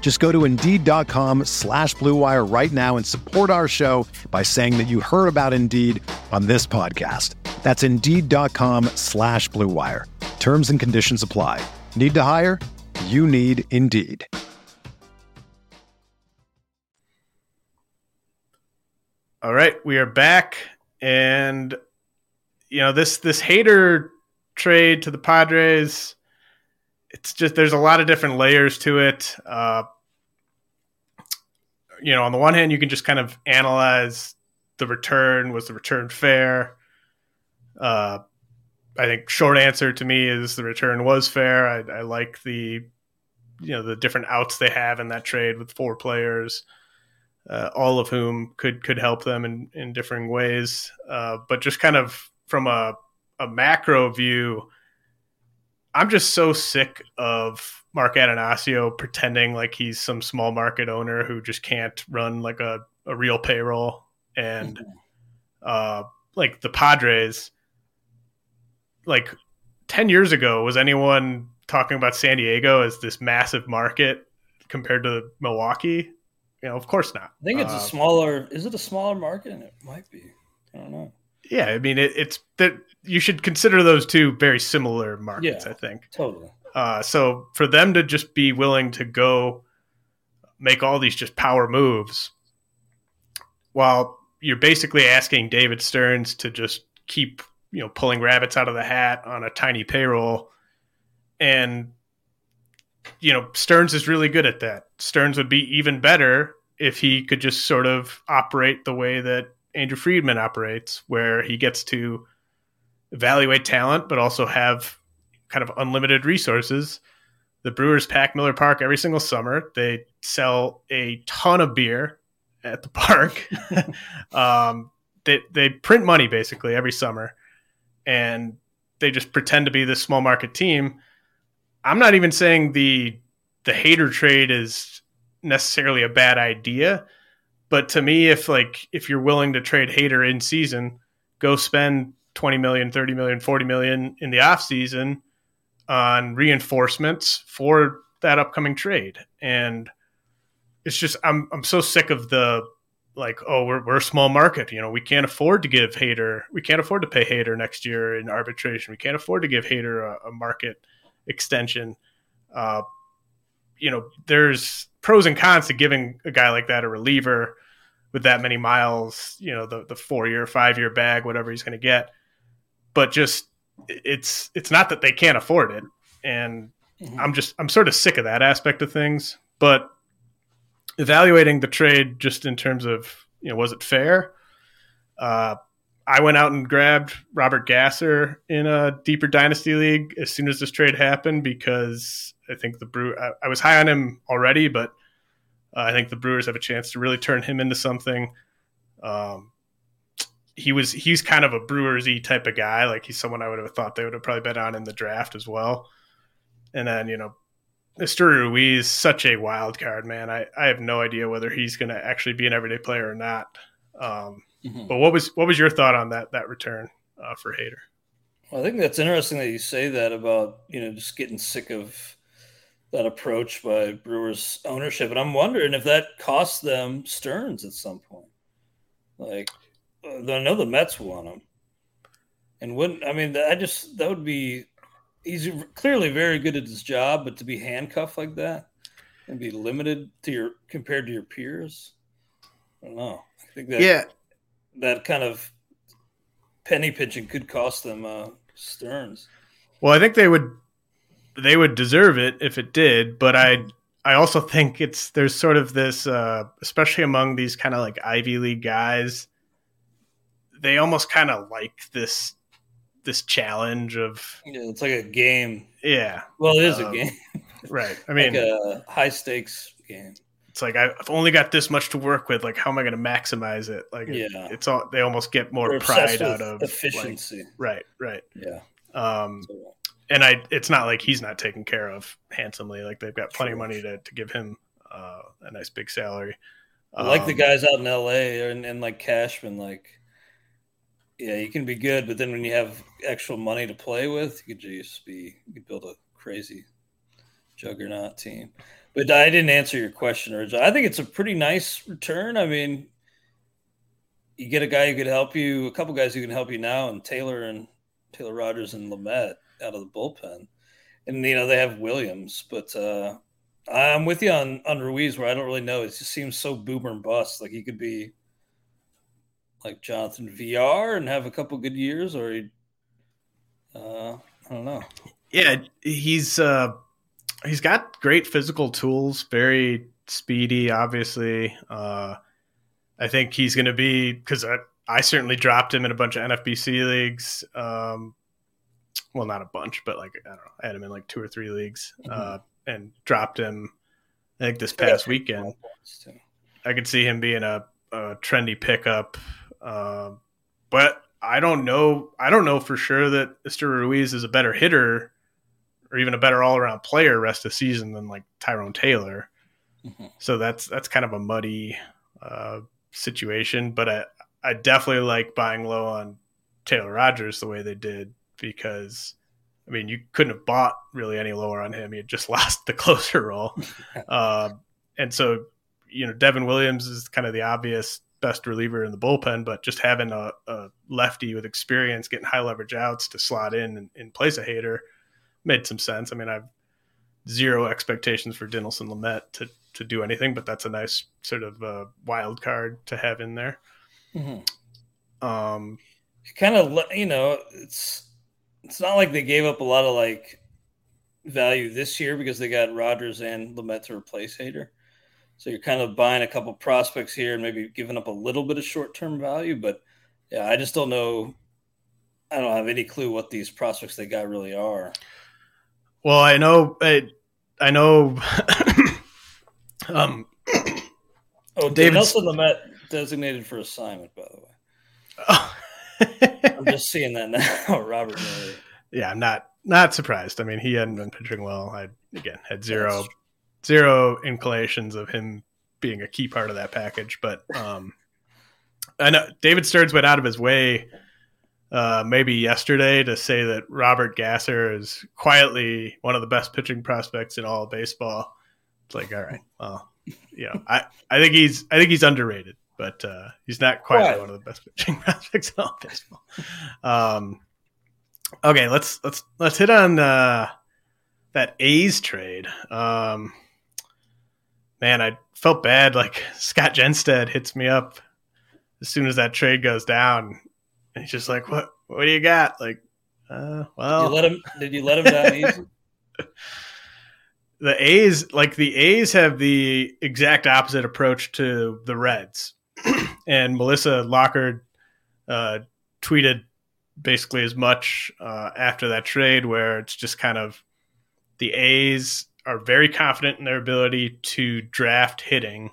Just go to Indeed.com slash BlueWire right now and support our show by saying that you heard about Indeed on this podcast. That's Indeed.com slash BlueWire. Terms and conditions apply. Need to hire? You need Indeed. All right, we are back, and you know this this Hader trade to the Padres. It's just there's a lot of different layers to it. Uh, you know, on the one hand, you can just kind of analyze the return. Was the return fair? Uh, I think short answer to me is the return was fair. I, I like the you know the different outs they have in that trade with four players uh, all of whom could could help them in, in differing ways. Uh, but just kind of from a, a macro view, I'm just so sick of Mark Attanasio pretending like he's some small market owner who just can't run like a, a real payroll. And mm-hmm. uh, like the Padres, like 10 years ago, was anyone talking about San Diego as this massive market compared to Milwaukee. You know, of course not. I think it's uh, a smaller. Is it a smaller market? It might be. I don't know. Yeah, I mean, it, it's that you should consider those two very similar markets. Yeah, I think totally. Uh, so for them to just be willing to go make all these just power moves, while you're basically asking David Stearns to just keep you know pulling rabbits out of the hat on a tiny payroll, and you know Stearns is really good at that. Stearns would be even better if he could just sort of operate the way that Andrew Friedman operates, where he gets to evaluate talent, but also have kind of unlimited resources. The Brewers pack Miller Park every single summer. They sell a ton of beer at the park. um, they they print money basically every summer, and they just pretend to be this small market team. I'm not even saying the the Hader trade is necessarily a bad idea, but to me, if like if you're willing to trade Hader in season, go spend 20 million, 30 million, 40 million in the off season on reinforcements for that upcoming trade. And it's just I'm I'm so sick of the like, oh, we're we're a small market. You know, we can't afford to give Hader, we can't afford to pay Hader next year in arbitration. We can't afford to give Hader a, a market extension. Uh, you know, there's pros and cons to giving a guy like that a reliever with that many miles. You know, the the four year, five year bag, whatever he's going to get. But just it's it's not that they can't afford it, and mm-hmm. I'm just I'm sort of sick of that aspect of things. But evaluating the trade just in terms of you know was it fair? Uh, I went out and grabbed Robert Gasser in a deeper dynasty league as soon as this trade happened because I think the Brew I, I was high on him already, but uh, I think the Brewers have a chance to really turn him into something. Um, he was he's kind of a Brewersy type of guy. Like he's someone I would have thought they would have probably bet on in the draft as well. And then you know, Esteury Ruiz, such a wild card, man. I, I have no idea whether he's going to actually be an everyday player or not. Um, mm-hmm. But what was what was your thought on that that return uh, for Hader? Well, I think that's interesting that you say that about you know just getting sick of that approach by Brewers ownership, and I'm wondering if that cost them Stearns at some point. Like I know the Mets want him, and wouldn't I mean? I just that would be. He's clearly very good at his job, but to be handcuffed like that and be limited to your compared to your peers, I don't know. I think that yeah, that kind of penny pinching could cost them uh, Stearns. Well, I think they would they would deserve it if it did, but I I also think it's there's sort of this uh, especially among these kind of like Ivy League guys they almost kind of like this this challenge of yeah, it's like a game. Yeah. Well, it is um, a game. right. I mean, like a high stakes game. It's like I've only got this much to work with. Like, how am I going to maximize it? Like, yeah, it's all they almost get more They're pride out of efficiency. Like, right. Right. Yeah. Um, and I, it's not like he's not taken care of handsomely. Like they've got plenty of money to, to give him uh, a nice big salary. Um, like the um, guys out in L.A. and, and like Cashman, like yeah, you can be good, but then when you have actual money to play with, you could just be you could build a crazy juggernaut team. But I didn't answer your question originally. I think it's a pretty nice return. I mean, you get a guy who could help you, a couple guys who can help you now, and Taylor and Taylor Rogers and Lamet out of the bullpen, and you know they have Williams. But uh, I'm with you on on Ruiz, where I don't really know. It just seems so boomer and bust. Like he could be like Jonathan Villar and have a couple good years, or he, uh, I don't know. Yeah, he's uh, he's got great physical tools, very speedy. Obviously, uh, I think he's going to be because I, I certainly dropped him in a bunch of NFBC leagues. Um, well, not a bunch, but like I don't know, I had him in like two or three leagues, mm-hmm. uh, and dropped him. I think this past weekend. I could see him being a, a trendy pickup. Um, but I don't know. I don't know for sure that Mr. Ruiz is a better hitter or even a better all around player rest of season than like Tyrone Taylor. Mm-hmm. So that's that's kind of a muddy uh, situation. But I I definitely like buying low on Taylor Rogers the way they did because I mean, you couldn't have bought really any lower on him. He had just lost the closer role. uh, and so, you know, Devin Williams is kind of the obvious best reliever in the bullpen, but just having a, a lefty with experience getting high leverage outs to slot in in, in place of Hader made some sense. I mean, I've zero expectations for Dinelson Lamet to to do anything, but that's a nice sort of uh, wild card to have in there. Mm-hmm. Um, kind of, you know, it's it's not like they gave up a lot of like value this year because they got Rogers and Lamet to replace Hader. So you're kind of buying a couple prospects here and maybe giving up a little bit of short term value. But yeah, I just don't know. I don't have any clue what these prospects they got really are. Well, I know. I, I know. um, oh, David Nelson Lamet designated for assignment, by the way. Oh. I'm just seeing that now, Robert. Murray. Yeah, I'm not not surprised. I mean, he hadn't been pitching well. I again had zero zero inclinations of him being a key part of that package. But um, I know David Stearns went out of his way uh, maybe yesterday to say that Robert Gasser is quietly one of the best pitching prospects in all of baseball. It's like, all right, well, you know, I, I think he's I think he's underrated, but uh, he's not quite one of the best pitching prospects in all of baseball. Um, okay, let's let's let's hit on uh, that A's trade. Um, man, I felt bad. Like Scott Genstead hits me up as soon as that trade goes down, and he's just like, "What? What do you got?" Like, uh, well, did you let him? Did you let him down easy? the A's, like the A's, have the exact opposite approach to the Reds, and Melissa Lockard uh, tweeted basically as much uh, after that trade, where it's just kind of the A's are very confident in their ability to draft hitting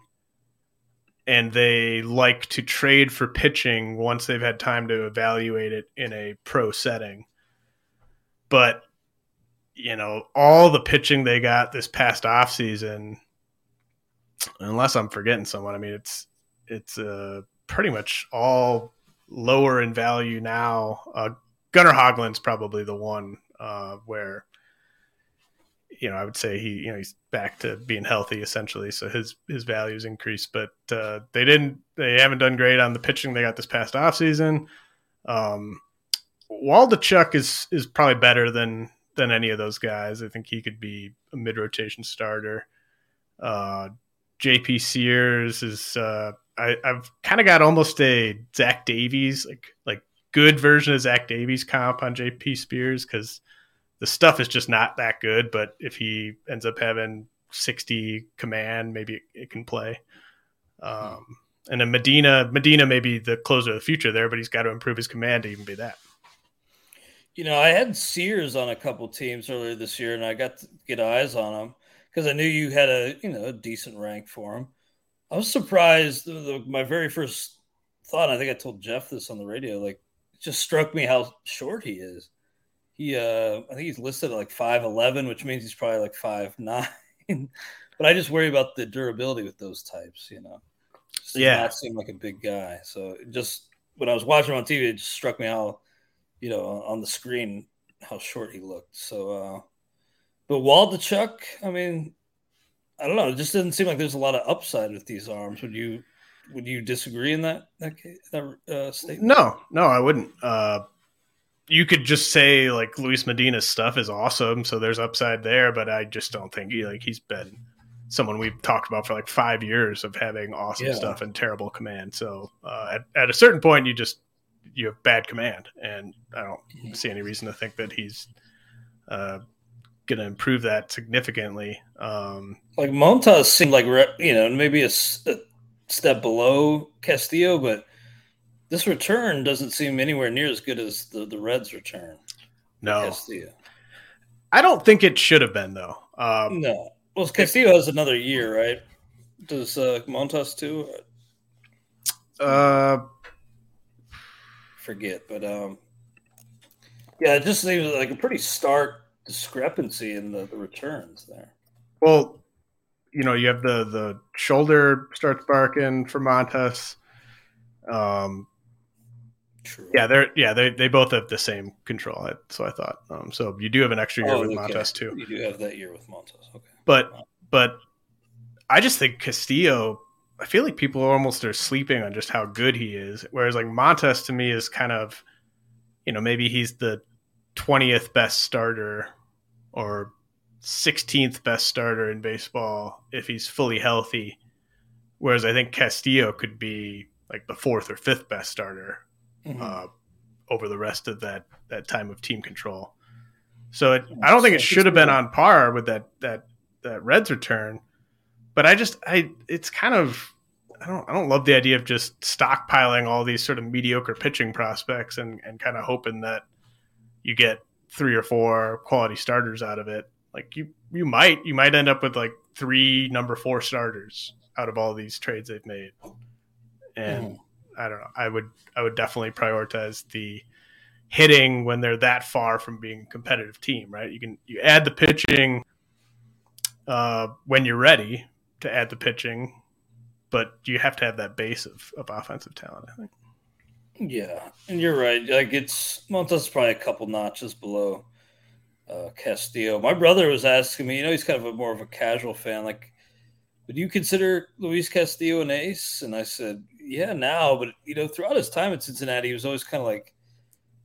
and they like to trade for pitching once they've had time to evaluate it in a pro setting. But you know, all the pitching they got this past off season, unless I'm forgetting someone, I mean it's it's uh, pretty much all lower in value now. Uh, Gunnar Hoglund's probably the one uh, where you know, I would say he, you know, he's back to being healthy essentially, so his his values increased. But uh, they didn't, they haven't done great on the pitching they got this past off season. Um, Waldichuk is is probably better than than any of those guys. I think he could be a mid rotation starter. Uh, JP Sears is uh, I, have kind of got almost a Zach Davies like like good version of Zach Davies comp on JP Sears because the stuff is just not that good. But if he ends up having 60 command, maybe it, it can play. Um, and then Medina, Medina may be the closer of the future there, but he's got to improve his command to even be that. You know, I had Sears on a couple teams earlier this year, and I got to get eyes on him because I knew you had a you know a decent rank for him. I was surprised. My very first thought, I think I told Jeff this on the radio, like it just struck me how short he is. He, uh, I think he's listed at like five eleven, which means he's probably like five nine. but I just worry about the durability with those types. You know, just yeah, not seem like a big guy. So just when I was watching on TV, it just struck me how, you know, on the screen how short he looked. So, uh, but Waldichuk, I mean, I don't know. It just doesn't seem like there's a lot of upside with these arms. Would you would you disagree in that that, that uh, statement? No, no, I wouldn't. Uh, you could just say like Luis Medina's stuff is awesome, so there's upside there, but I just don't think he like he's been someone we've talked about for like five years of having awesome yeah. stuff and terrible command. So uh, at, at a certain point, you just you have bad command, and I don't see any reason to think that he's uh, going to improve that significantly. Um, like Montas seemed like you know maybe a, a step below Castillo, but this return doesn't seem anywhere near as good as the, the Reds' return. No, Castillo. I don't think it should have been though. Um, no, well, Castillo has another year, right? Does uh, Montas too? Uh, forget, but um, yeah, it just seems like a pretty stark discrepancy in the, the returns there. Well, you know, you have the the shoulder starts barking for Montas. Um, True. Yeah, they're yeah they, they both have the same control. So I thought. Um, so you do have an extra year oh, with okay. Montas too. You do have that year with Montas. Okay. But but I just think Castillo. I feel like people almost are sleeping on just how good he is. Whereas like Montas to me is kind of, you know, maybe he's the twentieth best starter or 16th best starter in baseball if he's fully healthy. Whereas I think Castillo could be like the fourth or fifth best starter mm-hmm. uh, over the rest of that that time of team control. So it, I don't think it should have been on par with that that that Reds return, but I just I it's kind of I don't I don't love the idea of just stockpiling all these sort of mediocre pitching prospects and and kind of hoping that you get three or four quality starters out of it. Like you you might you might end up with like three number four starters out of all these trades they've made. And mm. I don't know. I would I would definitely prioritize the hitting when they're that far from being a competitive team, right? You can you add the pitching uh, when you're ready to add the pitching, but you have to have that base of, of offensive talent, I think. Yeah, and you're right. Like it's Montas probably a couple notches below uh, Castillo. My brother was asking me, you know, he's kind of a more of a casual fan. Like, would you consider Luis Castillo an ace? And I said, yeah, now, but you know, throughout his time at Cincinnati, he was always kind of like,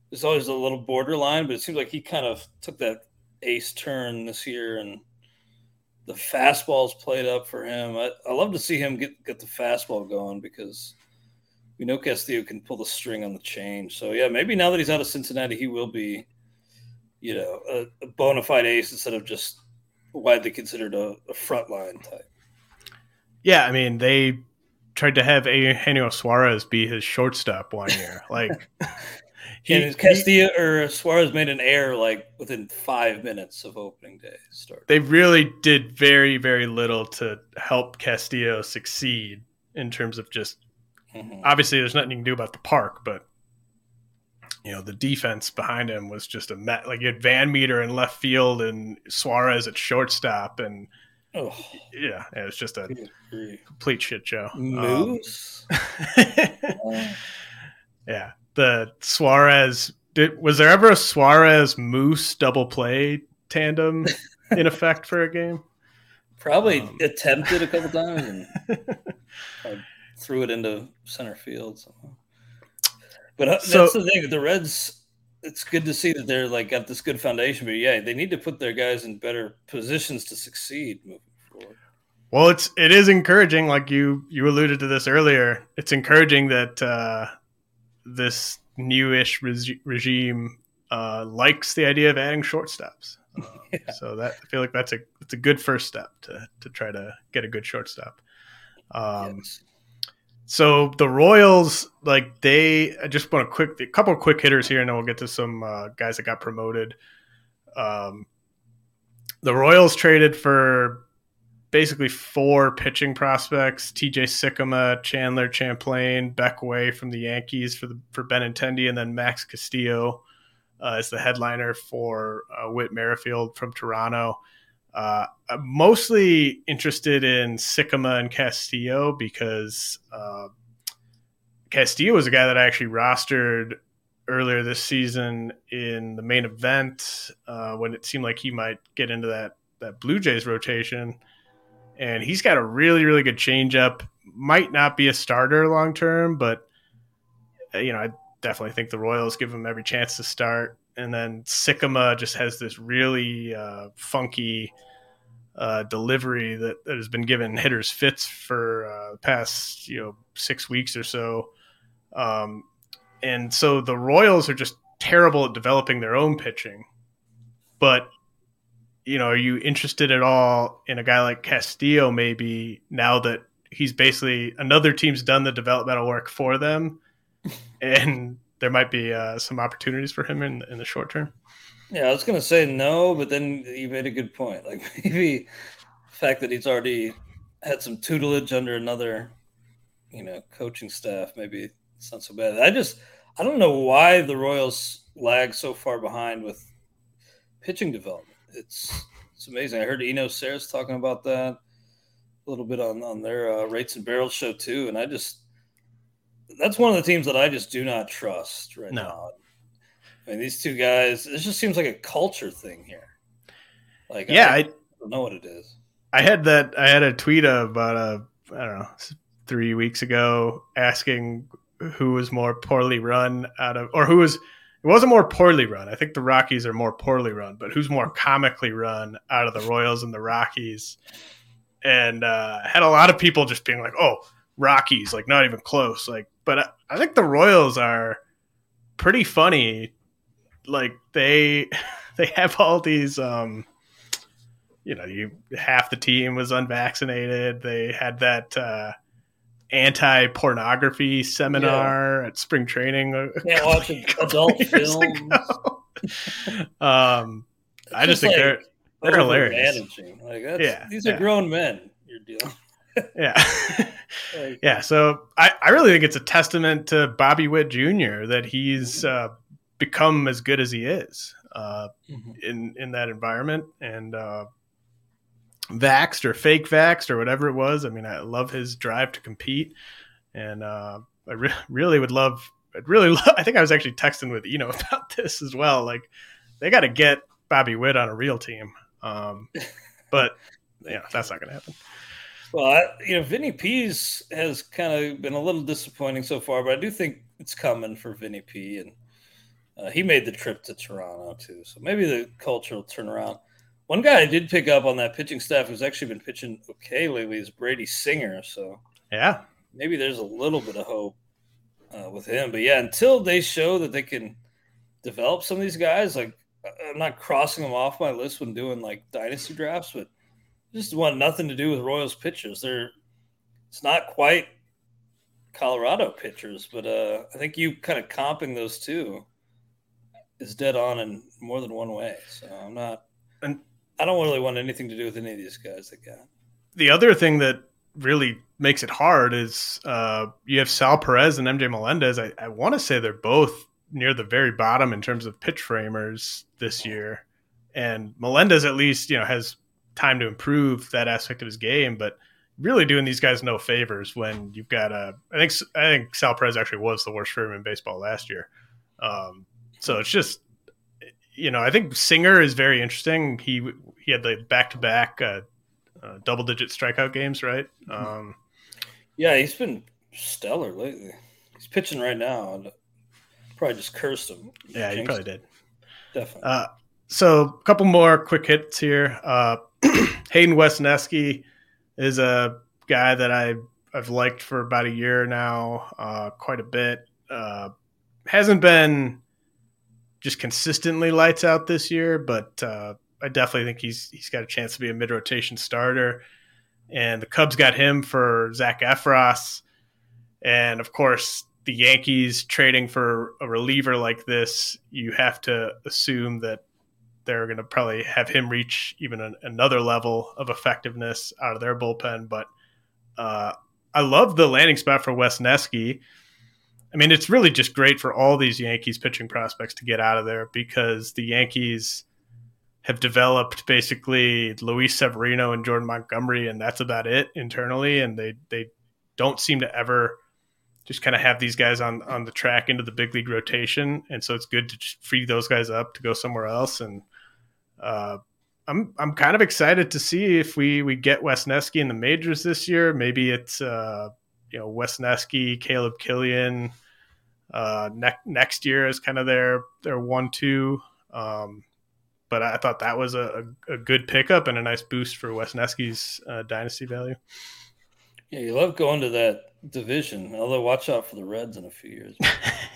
there's always a little borderline, but it seems like he kind of took that ace turn this year, and the fastball's played up for him. I, I love to see him get get the fastball going because we know Castillo can pull the string on the change. So yeah, maybe now that he's out of Cincinnati, he will be, you know, a, a bona fide ace instead of just widely considered a, a frontline type. Yeah, I mean they tried to have Eugenio Suarez be his shortstop one year, like. he, and Castillo he, or Suarez made an error like within five minutes of opening day start. They really did very, very little to help Castillo succeed in terms of just Mm-hmm. Obviously, there's nothing you can do about the park, but you know the defense behind him was just a met. Like you had Van Meter in left field and Suarez at shortstop, and oh. yeah, it was just a complete shit show. Moose. Um, yeah, the Suarez. Did, was there ever a Suarez Moose double play tandem in effect for a game? Probably um, attempted a couple times. And, threw it into center field. So. But uh, so, that's the thing. The Reds, it's good to see that they're like got this good foundation. But yeah, they need to put their guys in better positions to succeed moving forward. Well, it's it is encouraging, like you you alluded to this earlier. It's encouraging that uh, this newish reg- regime uh, likes the idea of adding shortstops. Uh, yeah. So that I feel like that's a it's a good first step to to try to get a good shortstop. Um, yes. So the Royals, like they, I just want a quick, a couple of quick hitters here, and then we'll get to some uh, guys that got promoted. Um, the Royals traded for basically four pitching prospects: T.J. Sikkema, Chandler Champlain, Beck Way from the Yankees for the for Benintendi, and then Max Castillo uh, as the headliner for uh, Whit Merrifield from Toronto. Uh, I'm mostly interested in Sikkema and Castillo because uh, Castillo was a guy that I actually rostered earlier this season in the main event uh, when it seemed like he might get into that that Blue Jays rotation, and he's got a really really good changeup. Might not be a starter long term, but uh, you know I definitely think the Royals give him every chance to start and then Sikkema just has this really uh, funky uh, delivery that, that has been giving hitters fits for uh, the past you know six weeks or so. Um, and so the Royals are just terrible at developing their own pitching. But you know, are you interested at all in a guy like Castillo? Maybe now that he's basically another team's done the developmental work for them, and there might be uh, some opportunities for him in in the short term. Yeah, I was gonna say no, but then you made a good point. Like maybe the fact that he's already had some tutelage under another, you know, coaching staff, maybe it's not so bad. I just I don't know why the Royals lag so far behind with pitching development. It's it's amazing. I heard Eno Sarris talking about that a little bit on on their uh, rates and barrels show too, and I just that's one of the teams that I just do not trust right No. now. I mean, these two guys. It just seems like a culture thing here. Like, Yeah, I, I, don't know what it is. I had that. I had a tweet about a I don't know three weeks ago asking who was more poorly run out of, or who was. It wasn't more poorly run. I think the Rockies are more poorly run, but who's more comically run out of the Royals and the Rockies? And uh, had a lot of people just being like, "Oh, Rockies, like not even close." Like, but I, I think the Royals are pretty funny. Like they they have all these um, you know, you half the team was unvaccinated. They had that uh, anti pornography seminar at spring training. a- a Can't watch adult films. um, I just think like they're they're hilarious. Like that's, Yeah, these are yeah. grown men. You're dealing. Yeah. Yeah, so I, I really think it's a testament to Bobby Witt Jr. that he's uh, become as good as he is uh, mhm. in in that environment and uh, vaxxed or fake vaxed or whatever it was. I mean, I love his drive to compete, and uh, I re- really would love. I'd really love. I think I was actually texting with Eno about this as well. Like, they got to get Bobby Witt on a real team, um, but yeah, that's not going to happen. Well, I, you know, Vinny P's has kind of been a little disappointing so far, but I do think it's coming for Vinny P. And uh, he made the trip to Toronto too, so maybe the culture will turn around. One guy I did pick up on that pitching staff who's actually been pitching okay lately is Brady Singer. So Yeah, maybe there's a little bit of hope uh, with him. But yeah, until they show that they can develop some of these guys, like I'm not crossing them off my list when doing like dynasty drafts, but just want nothing to do with Royals pitchers. They're it's not quite Colorado pitchers, but uh, I think you kind of comping those two is dead on in more than one way. So I'm not, And- I don't really want anything to do with any of these guys that got. the other thing that really makes it hard is uh, you have Sal Perez and MJ Melendez. I, I want to say they're both near the very bottom in terms of pitch framers this year, and Melendez at least you know has time to improve that aspect of his game, but really doing these guys no favors when you've got a. I think I think Sal Perez actually was the worst framer in baseball last year, um, so it's just you know I think Singer is very interesting. He he had the back to back uh, double digit strikeout games, right? Um, Yeah, he's been stellar lately. He's pitching right now. And probably just cursed him. yeah, you probably did. Definitely. Uh, so a couple more quick hits here. Uh, Hayden Wesneski is a guy that I I've liked for about a year now, uh, quite a bit. Uh, hasn't been just consistently lights out this year, but uh, I definitely think he's he's got a chance to be a mid rotation starter. And the Cubs got him for Zach Effross, and of course the Yankees trading for a reliever like this, you have to assume that they're going to probably have him reach even an, another level of effectiveness out of their bullpen. But uh, I love the landing spot for Wes Wesneski. I mean, it's really just great for all these Yankees pitching prospects to get out of there because the Yankees have developed basically Luis Severino and Jordan Montgomery, and that's about it internally. And they they don't seem to ever just kind of have these guys on on the track into the big league rotation, and so it's good to free those guys up to go somewhere else. And uh, I'm I'm kind of excited to see if we we get Wesneski in the majors this year. Maybe it's uh, you know Wesneski, Caleb Kilian uh, ne- next year is kind of their their one two. Um, but I thought that was a, a, good pickup and a nice boost for Wesneski's uh, dynasty value. yeah, you love going to that division. Although, watch out for the Reds in a few years.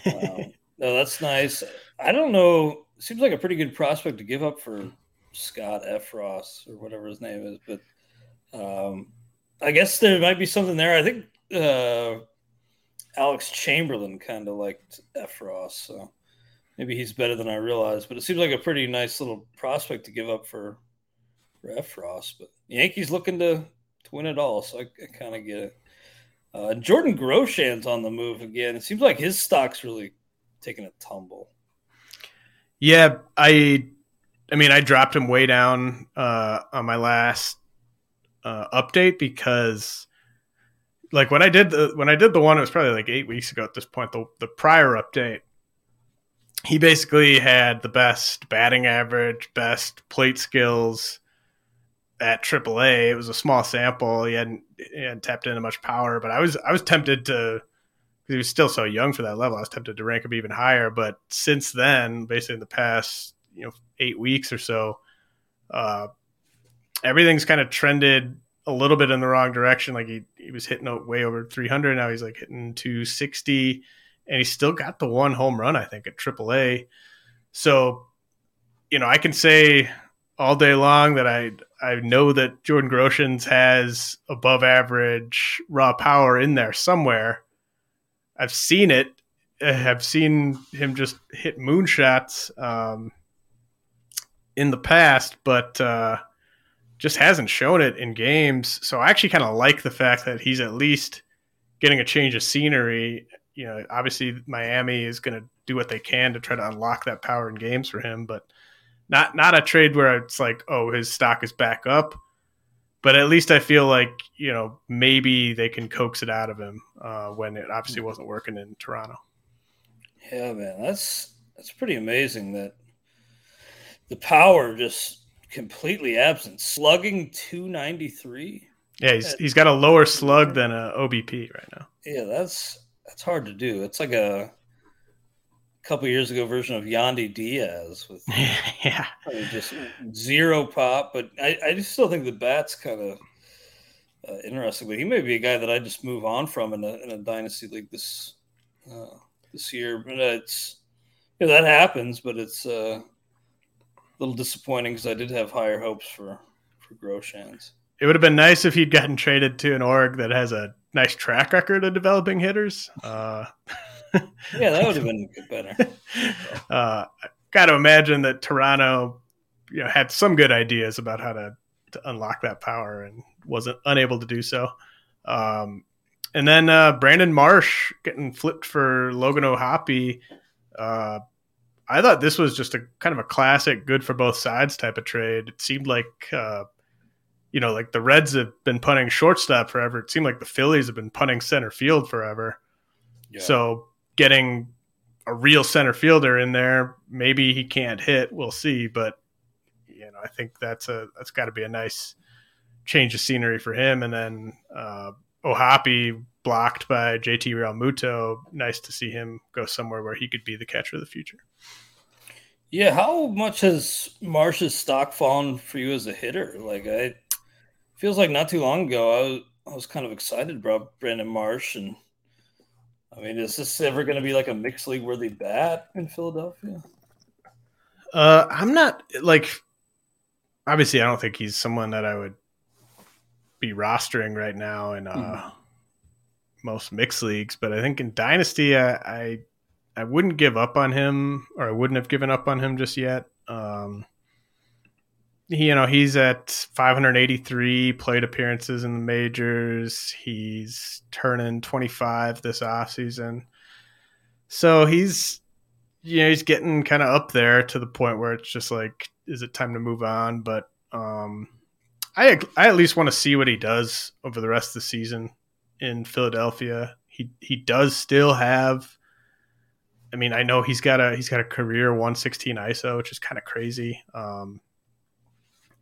Um, no, that's nice. I don't know. Seems like a pretty good prospect to give up for Scott Effross or whatever his name is. But um, I guess there might be something there. I think uh, Alex Chamberlain kind of liked Effross, so maybe he's better than I realized. But it seems like a pretty nice little prospect to give up for for Effross. But Yankees looking to to win it all, so I, I kind of get it. Uh, Jordan Groshans on the move again. It seems like his stock's really taking a tumble. Yeah, I I mean I dropped him way down uh on my last uh update because like when I did the when I did the one, it was probably like eight weeks ago at this point. The the prior update, he basically had the best batting average, best plate skills at AAA. It was a small sample. He hadn't, he hadn't tapped into much power, but I was I was tempted to he was still so young for that level. I was tempted to rank him even higher. But since then, basically in the past you know eight weeks or so, uh, everything's kind of trended a little bit in the wrong direction. Like he he was hitting way over 300. Now he's like hitting 260, and he still got the one home run I think at AAA. So, you know, I can say all day long that I I know that Jordan Groshans has above average raw power in there somewhere. I've seen it. I've seen him just hit moonshots um, in the past, but uh, just hasn't shown it in games. So I actually kind of like the fact that he's at least getting a change of scenery. You know, obviously Miami is going to do what they can to try to unlock that power in games for him, but not not a trade where it's like, oh, his stock is back up. But at least I feel like you know maybe they can coax it out of him uh, when it obviously wasn't working in Toronto. Yeah, man, that's that's pretty amazing that the power just completely absent. Slugging 293. Yeah, he's, he's got a lower slug than a OBP right now. Yeah, that's that's hard to do. It's like a couple years ago version of Yandy Diaz with yeah, just zero pop. But I, I just still think the bat's kind of uh, interesting. But he may be a guy that I just move on from in a, in a dynasty league this uh, this year. But it's you know, that happens, but it's uh, a little disappointing because I did have higher hopes for for Groshans. It would have been nice if he'd gotten traded to an org that has a nice track record of developing hitters. Yeah, that would have been better. uh, Got to imagine that Toronto, you know, had some good ideas about how to to unlock that power and wasn't unable to do so. Um, and then uh, Brandon Marsh getting flipped for Logan O'Hoppe. Uh, I thought this was just a kind of a classic, good for both sides type of trade. It seemed like, uh, you know, like the Reds have been punting shortstop forever. It seemed like the Phillies have been punting center field forever. Yeah. So getting a real center fielder in there, maybe he can't hit. We'll see, but you know, I think that's a that's got to be a nice change of scenery for him. And then uh, O'Hoppe blocked by JT Realmuto. Nice to see him go somewhere where he could be the catcher of the future. Yeah, how much has Marsh's stock fallen for you as a hitter? Like, I feels like not too long ago, I was, I was kind of excited about Brandon Marsh, and I mean, is this ever going to be like a mixed league worthy bat in Philadelphia? Uh, I'm not like. Obviously, I don't think he's someone that I would be rostering right now in uh, mm. most mixed leagues, but I think in Dynasty, I, I I wouldn't give up on him, or I wouldn't have given up on him just yet. Um, you know, he's at 583 plate appearances in the majors. He's turning 25 this offseason. So he's, you know, he's getting kind of up there to the point where it's just like, is it time to move on? But um, I, I at least want to see what he does over the rest of the season in Philadelphia. He he does still have I mean, I know he's got a he's got a career 116 ISO, which is kind of crazy. Um,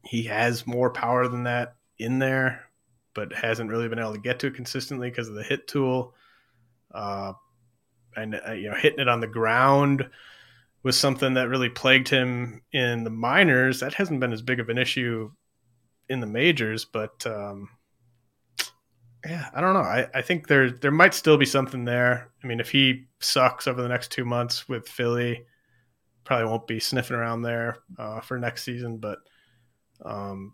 he has more power than that in there, but hasn't really been able to get to it consistently because of the hit tool. Uh, and uh, you know, hitting it on the ground was something that really plagued him in the minors. That hasn't been as big of an issue in the majors, but um, yeah, I don't know. I, I think there there might still be something there. I mean, if he sucks over the next two months with Philly, probably won't be sniffing around there uh, for next season. But um,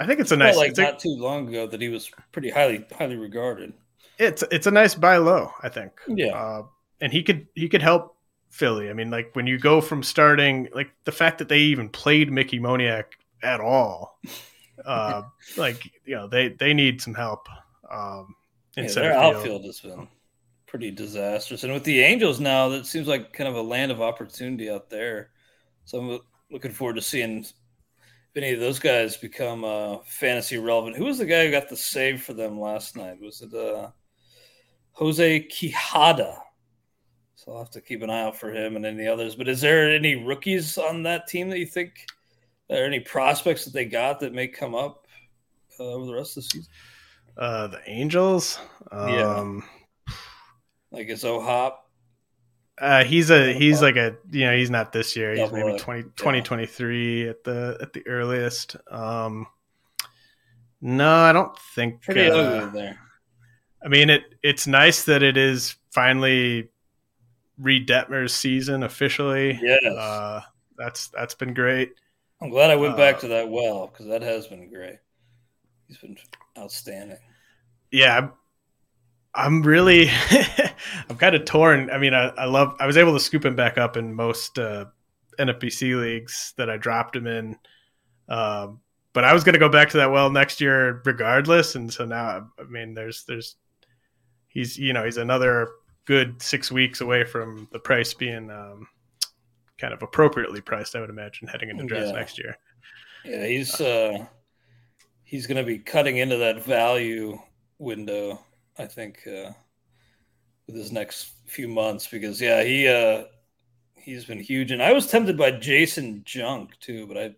I think it's a nice. Like not a, too long ago that he was pretty highly highly regarded. It's it's a nice buy low, I think. Yeah, uh, and he could he could help Philly. I mean, like when you go from starting, like the fact that they even played Mickey Moniak at all, uh, like you know they they need some help. Um, yeah, their outfield has been pretty disastrous, and with the Angels now, that seems like kind of a land of opportunity out there. So I'm looking forward to seeing if any of those guys become uh, fantasy relevant. Who was the guy who got the save for them last night? Was it uh, Jose Quijada. So I'll have to keep an eye out for him and any others. But is there any rookies on that team that you think, are any prospects that they got that may come up uh, over the rest of the season? Uh, the Angels. Um, yeah. Like is O Hop? Uh, he's a he's like a you know he's not this year. He's maybe A, 20, yeah. 2023 at the at the earliest. Um, no, I don't think. Pretty uh, ugly there. I mean, it it's nice that it is finally Reid Detmers' season officially. Yes. Uh, that's that's been great. I'm glad I went uh, back to that well because that has been great. He's been outstanding. Yeah, I'm, really I'm kind of torn. I mean, I, I love I was able to scoop him back up in most uh, NFBC leagues that I dropped him in. Um, but I was going to go back to that well next year regardless, and so now I mean, there's there's he's you know he's another good six weeks away from the price being um, kind of appropriately priced. I would imagine heading into draft Yeah. next year. Yeah, he's uh he's going to be cutting into that value window, I think, uh, with his next few months because yeah, he uh he's been huge, and I was tempted by Jason Junk too, but I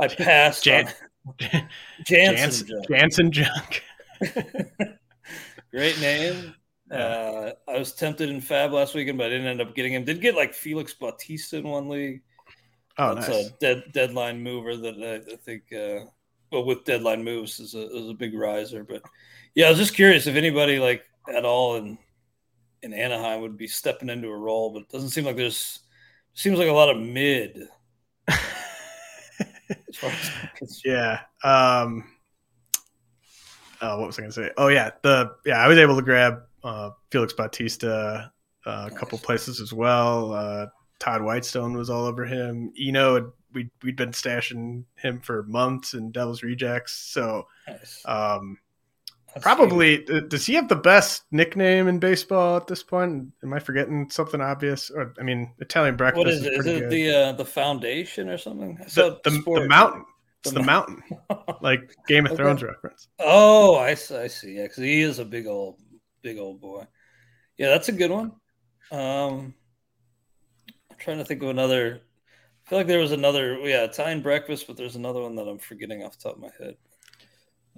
I passed Jan- on Janson Junk. Janson junk. Great name. Uh, I was tempted in Fab last weekend, but I didn't end up getting him. Did get like Felix Bautista in one league. Oh, That's nice. a dead, deadline mover that I, I think, uh, well, with deadline moves is a, is a big riser. But yeah, I was just curious if anybody like at all in in Anaheim would be stepping into a role, but it doesn't seem like there's seems like a lot of mid. As as Yeah. Um oh, what was I gonna say? Oh yeah, the yeah, I was able to grab uh Felix Bautista uh, a couple places as well. Uh Todd Whitestone was all over him. Eno had, we we'd been stashing him for months in Devil's Rejects. So Nice. um That's probably does he have the best nickname in baseball at this point? Am I forgetting something obvious? Or I mean Italian good. breakfast What is it? Is it good. the uh, the foundation or something? The, the, the mountain. It's The the, Mou- mountain. Like Game of Okay. Thrones reference. Oh, I see. I see. Yeah, because he is a big old, big old boy. Yeah, that's a good one. Um, I'm trying to think of another. I feel like there was another. Yeah, Italian breakfast, but there's another one that I'm forgetting off the top of my head.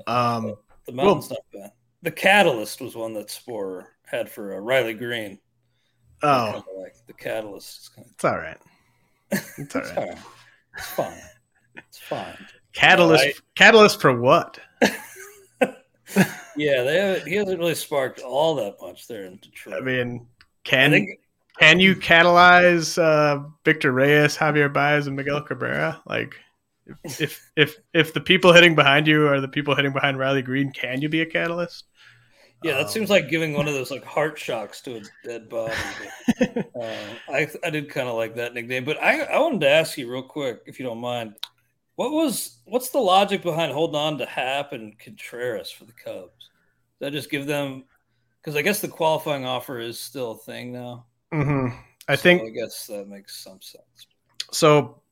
Um The mountain's not bad. The catalyst was one that Spore had for uh, Riley Greene. Oh like the catalyst. It's, kind of, It's all right. It's all it's right. all right. It's fine. It's fine. Catalyst. I- catalyst for what? Yeah, they haven't, he hasn't really sparked all that much there in Detroit. I mean, I can think can you catalyze uh, Victor Reyes, Javier Baez, and Miguel Cabrera? Like, if, if if if the people hitting behind you are the people hitting behind Riley Greene, can you be a catalyst? Yeah, that Um, seems like giving one of those like heart shocks to a dead body. But, uh, I I did kind of like that nickname, but I I wanted to ask you real quick, if you don't mind, what was what's the logic behind holding on to Happ and Contreras for the Cubs? Did that just give them? Because I guess the qualifying offer is still a thing now. hmm I So think I guess that makes some sense. so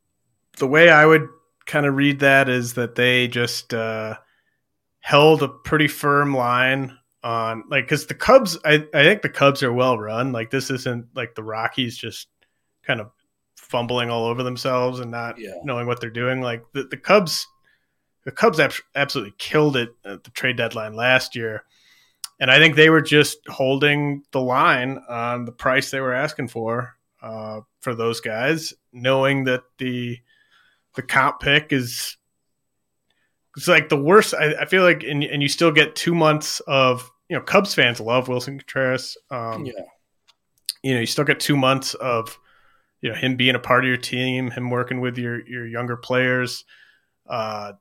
the way I would kind of read that is that they just uh, held a pretty firm line on like because the Cubs I, I think the Cubs are well run. Like this isn't like the Rockies just kind of fumbling all over themselves and not Yeah. knowing what they're doing. Like the, the Cubs the Cubs ab- absolutely killed it at the trade deadline last year. And I think they were just holding the line on the price they were asking for uh, for those guys, knowing that the the comp pick is it's like the worst. I, I feel like, and, and you still get two months of you know Cubs fans love Willson Contreras. Um, yeah, You know, you still get two months of you know him being a part of your team, him working with your your younger players. Uh,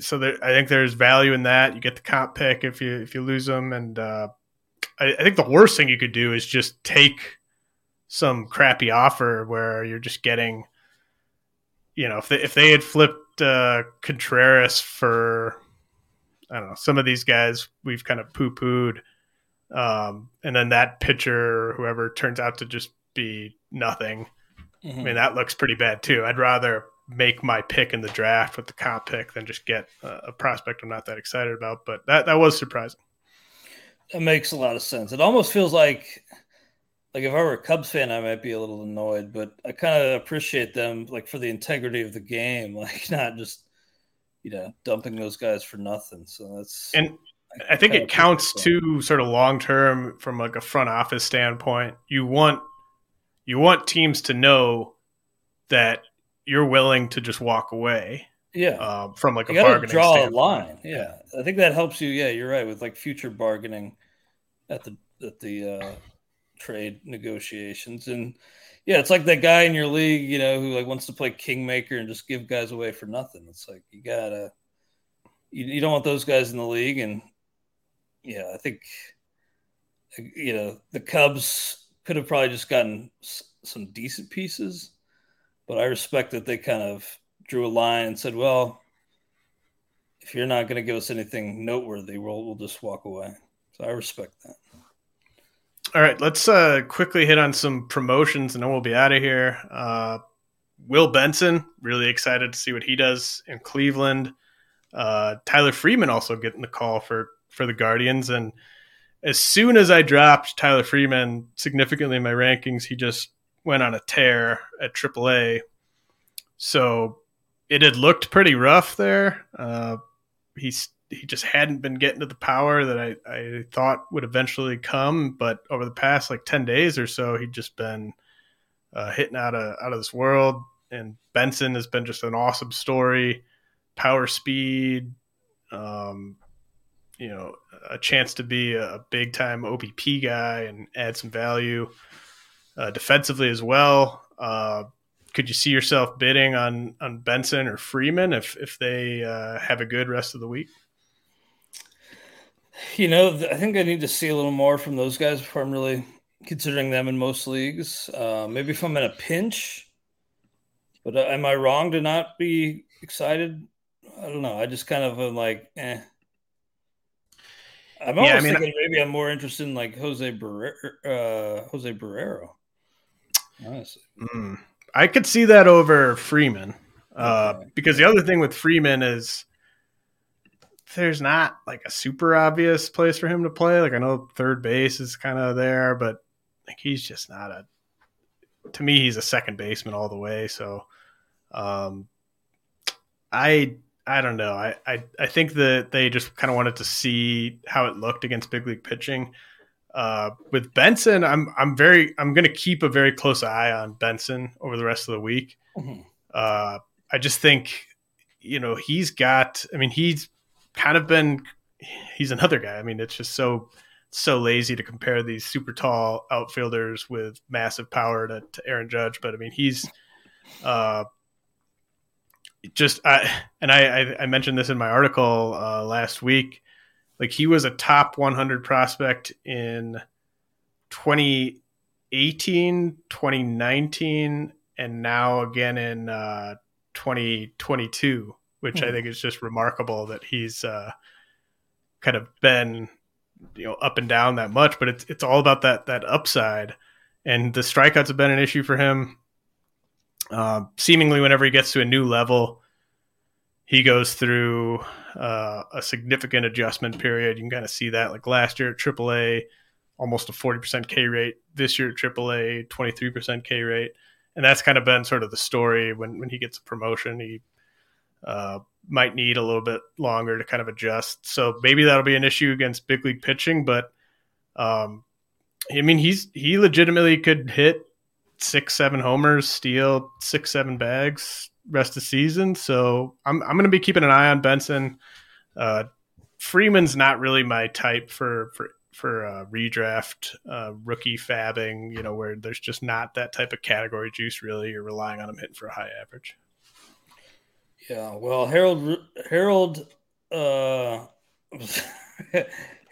so there, I think there's value in that. You get the comp pick if you if you lose them, and uh, I, I think the worst thing you could do is just take some crappy offer where you're just getting, you know, if they if they had flipped uh, Contreras for, I don't know, some of these guys we've kind of poo pooed, um, and then that pitcher, whoever turns out to just be nothing. I Mhm. mean, that looks pretty bad too. I'd rather make my pick in the draft with the comp pick than just get a, a prospect I'm not that excited about. But that that was surprising. It makes a lot of sense. It almost feels like like if I were a Cubs fan, I might be a little annoyed, but I kind of appreciate them like for the integrity of the game, like not just you know dumping those guys for nothing. So that's and I, I think it counts too, sort of long term from like a front office standpoint. You want you want teams to know that you're willing to just walk away. Yeah, uh, from like you a bargaining draw standpoint. a line. Yeah, I think that helps you. Yeah, you're right with like future bargaining at the at the uh, trade negotiations and yeah, it's like that guy in your league, you know, who like wants to play kingmaker and just give guys away for nothing. It's like you gotta, you, you don't want those guys in the league, and yeah, I think you know the Cubs could have probably just gotten some decent pieces, but I respect that they kind of drew a line and said, well, if you're not going to give us anything noteworthy, we'll we'll just walk away. So I respect that. All right, let's uh, quickly hit on some promotions and then we'll be out of here. Uh, Will Benson, really excited to see what he does in Cleveland. Uh, Tyler Freeman also getting the call for for the Guardians, and as soon as I dropped Tyler Freeman significantly in my rankings, he just went on a tear at AAA. So it had looked pretty rough there. Uh, he's he just hadn't been getting to the power that I, I thought would eventually come. But over the past like 10 days or so, he'd just been uh, hitting out of, out of this world. And Benson has been just an awesome story, power speed, um, you know, a chance to be a big time OBP guy and add some value uh, defensively as well. Uh, could you see yourself bidding on on Benson or Freeman if if they uh, have a good rest of the week? You know, I think I need to see a little more from those guys before I'm really considering them in most leagues. Uh, maybe if I'm in a pinch, but uh, am I wrong to not be excited? I don't know. I just kind of am like, eh. I'm almost yeah, I mean, thinking maybe I'm more interested in like Jose Barrero. Uh, Jose Barrero. Honestly. Mm, I could see that over Freeman. Uh, okay. Because the other thing with Freeman is there's not like a super obvious place for him to play. Like I know third base is kind of there, but like he's just not a. To me, he's a second baseman all the way. So, um, I I don't know. I I, I think that they just kind of wanted to see how it looked against big league pitching. Uh, with Benson, I'm I'm very I'm going to keep a very close eye on Benson over the rest of the week. Mm-hmm. Uh, I just think you know he's got. I mean he's kind of been he's another guy. I mean, it's just so so lazy to compare these super tall outfielders with massive power to, to Aaron Judge, but I mean, he's uh, just I and I, I mentioned this in my article uh, last week. Like he was a top 100 prospect in 2018, 2019, and now again in uh, 2022 which I hmm. think is just remarkable that he's uh, kind of been you know up and down that much. But it's it's all about that that upside, and the strikeouts have been an issue for him. Uh, seemingly, whenever he gets to a new level, he goes through uh, a significant adjustment period. You can kind of see that, like last year at AAA, almost a forty percent K rate. This year at AAA, twenty three percent K rate, and that's kind of been sort of the story when when he gets a promotion. He uh, might need a little bit longer to kind of adjust. So maybe that'll be an issue against big league pitching. But um, I mean, he's he legitimately could hit six, seven homers, steal six, seven bags rest of season. So I'm I'm going to be keeping an eye on Benson. Uh, Freeman's not really my type for for for uh, redraft uh, rookie fabbing. You know, where there's just not that type of category juice. Really, you're relying on him hitting for a high average. Yeah, well, Harold Harold uh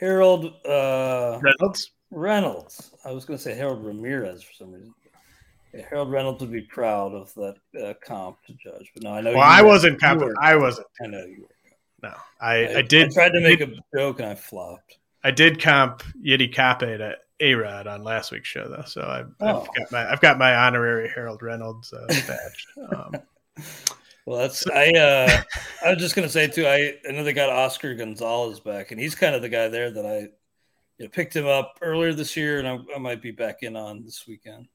Harold uh Reynolds Reynolds. I was going to say Harold Ramirez for some reason. Yeah, Harold Reynolds would be proud of that uh, comp to judge, but no, I know. Well, I wasn't comp. I wasn't. I know you were. No, I, I, I did. I tried to make a joke and I flopped. I did comp Yiddi Cappe to A Rod on last week's show though, so I've, oh. I've, got my I've got my honorary Harold Reynolds uh, badge. Um, well, that's I. Uh, I was just gonna say too. I, I know they got Oscar Gonzalez back, and he's kind of the guy there that I you know, picked him up earlier this year, and I, I might be back in on this weekend.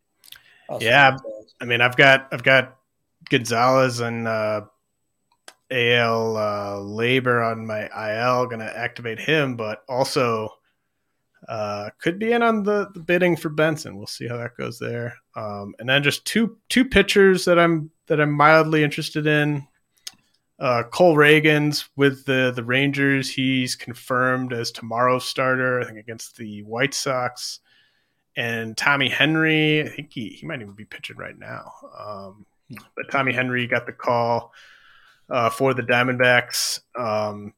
yeah, I mean, I've got I've got Gonzalez and uh, AL uh, Labor on my IL, going to activate him, but also uh, could be in on the, the, bidding for Benson. We'll see how that goes there. Um, and then just two two pitchers that I'm that I'm mildly interested in. Uh, Cole Ragans with the the Rangers. He's confirmed as tomorrow's starter. I think against the White Sox. And Tommy Henry, I think he, he might even be pitching right now. Um, but Tommy Henry got the call uh, for the Diamondbacks. Um,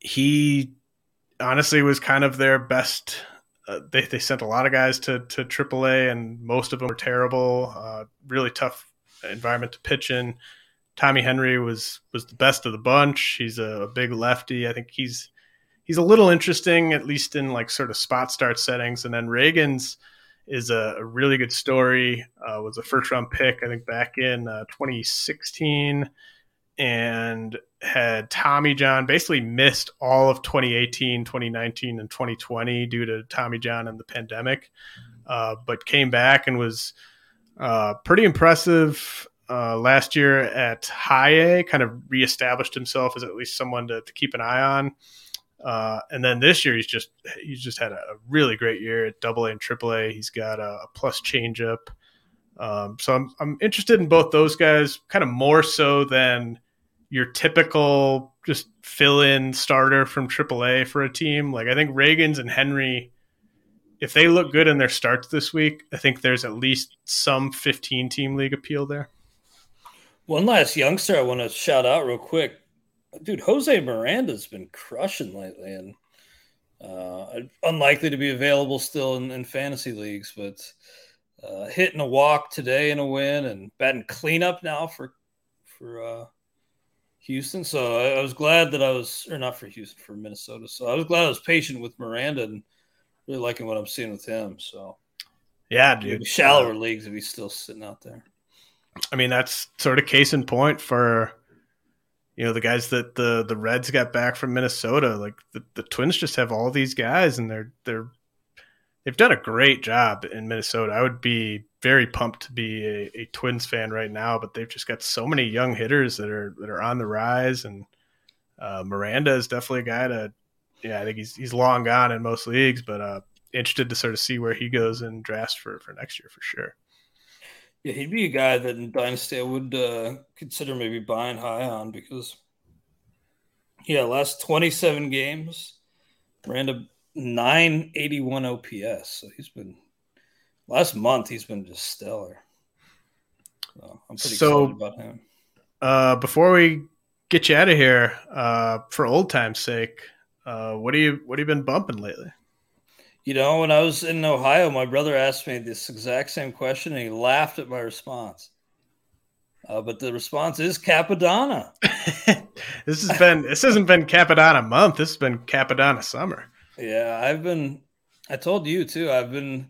he honestly was kind of their best. Uh, they, they sent a lot of guys to to AAA, and most of them were terrible. Uh, really tough environment to pitch in. Tommy Henry was was the best of the bunch. He's a, a, big lefty. I think he's he's a little interesting, at least in like sort of spot start settings. And then Ragans is a, a really good story. Uh, was a first round pick, I think, back in uh, 2016 and had Tommy John basically missed all of 2018, 2019, and 2020 due to Tommy John and the pandemic, uh, but came back and was uh, pretty impressive uh, last year at high A, kind of reestablished himself as at least someone to, to keep an eye on. Uh, and then this year, he's just he's just had a, really great year at Double A and Triple A. He's got a, a plus changeup. Um, so I'm I'm interested in both those guys, kind of more so than your typical just fill in starter from AAA for a team. Like I think Ragans and Henry, if they look good in their starts this week, I think there's at least some 15 team league appeal there. One last youngster I want to shout out real quick. Dude, Jose Miranda's been crushing lately and uh, unlikely to be available still in, in fantasy leagues, but uh, hitting a walk today in a win and batting cleanup now for for uh, Houston. So I, I, was glad that I was, or not for Houston, for Minnesota. So I was glad I was patient with Miranda and really liking what I'm seeing with him. So yeah, dude, shallower uh, leagues if he's still sitting out there. I mean, that's sort of case in point for you know the guys that the the Reds got back from Minnesota. Like the, the Twins just have all these guys, and they're they're they've done a great job in Minnesota. I would be very pumped to be a, a, Twins fan right now, but they've just got so many young hitters that are that are on the rise, and uh, Miranda is definitely a guy to. Yeah, I think he's he's long gone in most leagues, but uh, interested to sort of see where he goes in drafts for for next year for sure. Yeah, he'd be a guy that in Dynasty I would uh, consider maybe buying high on because, yeah, last 27 games, Miranda 981 OPS. So he's been last month. He's been just stellar. So I'm pretty so, excited about him. Uh, before we get you out of here, uh, for old time's sake, uh, what do you what have you been bumping lately? You know, when I was in Ohio, my brother asked me this exact same question, and he laughed at my response. Uh, but the response is Cappadonna. this has been this hasn't been Cappadonna month. This has been Cappadonna summer. Yeah, I've been. I told you too. I've been.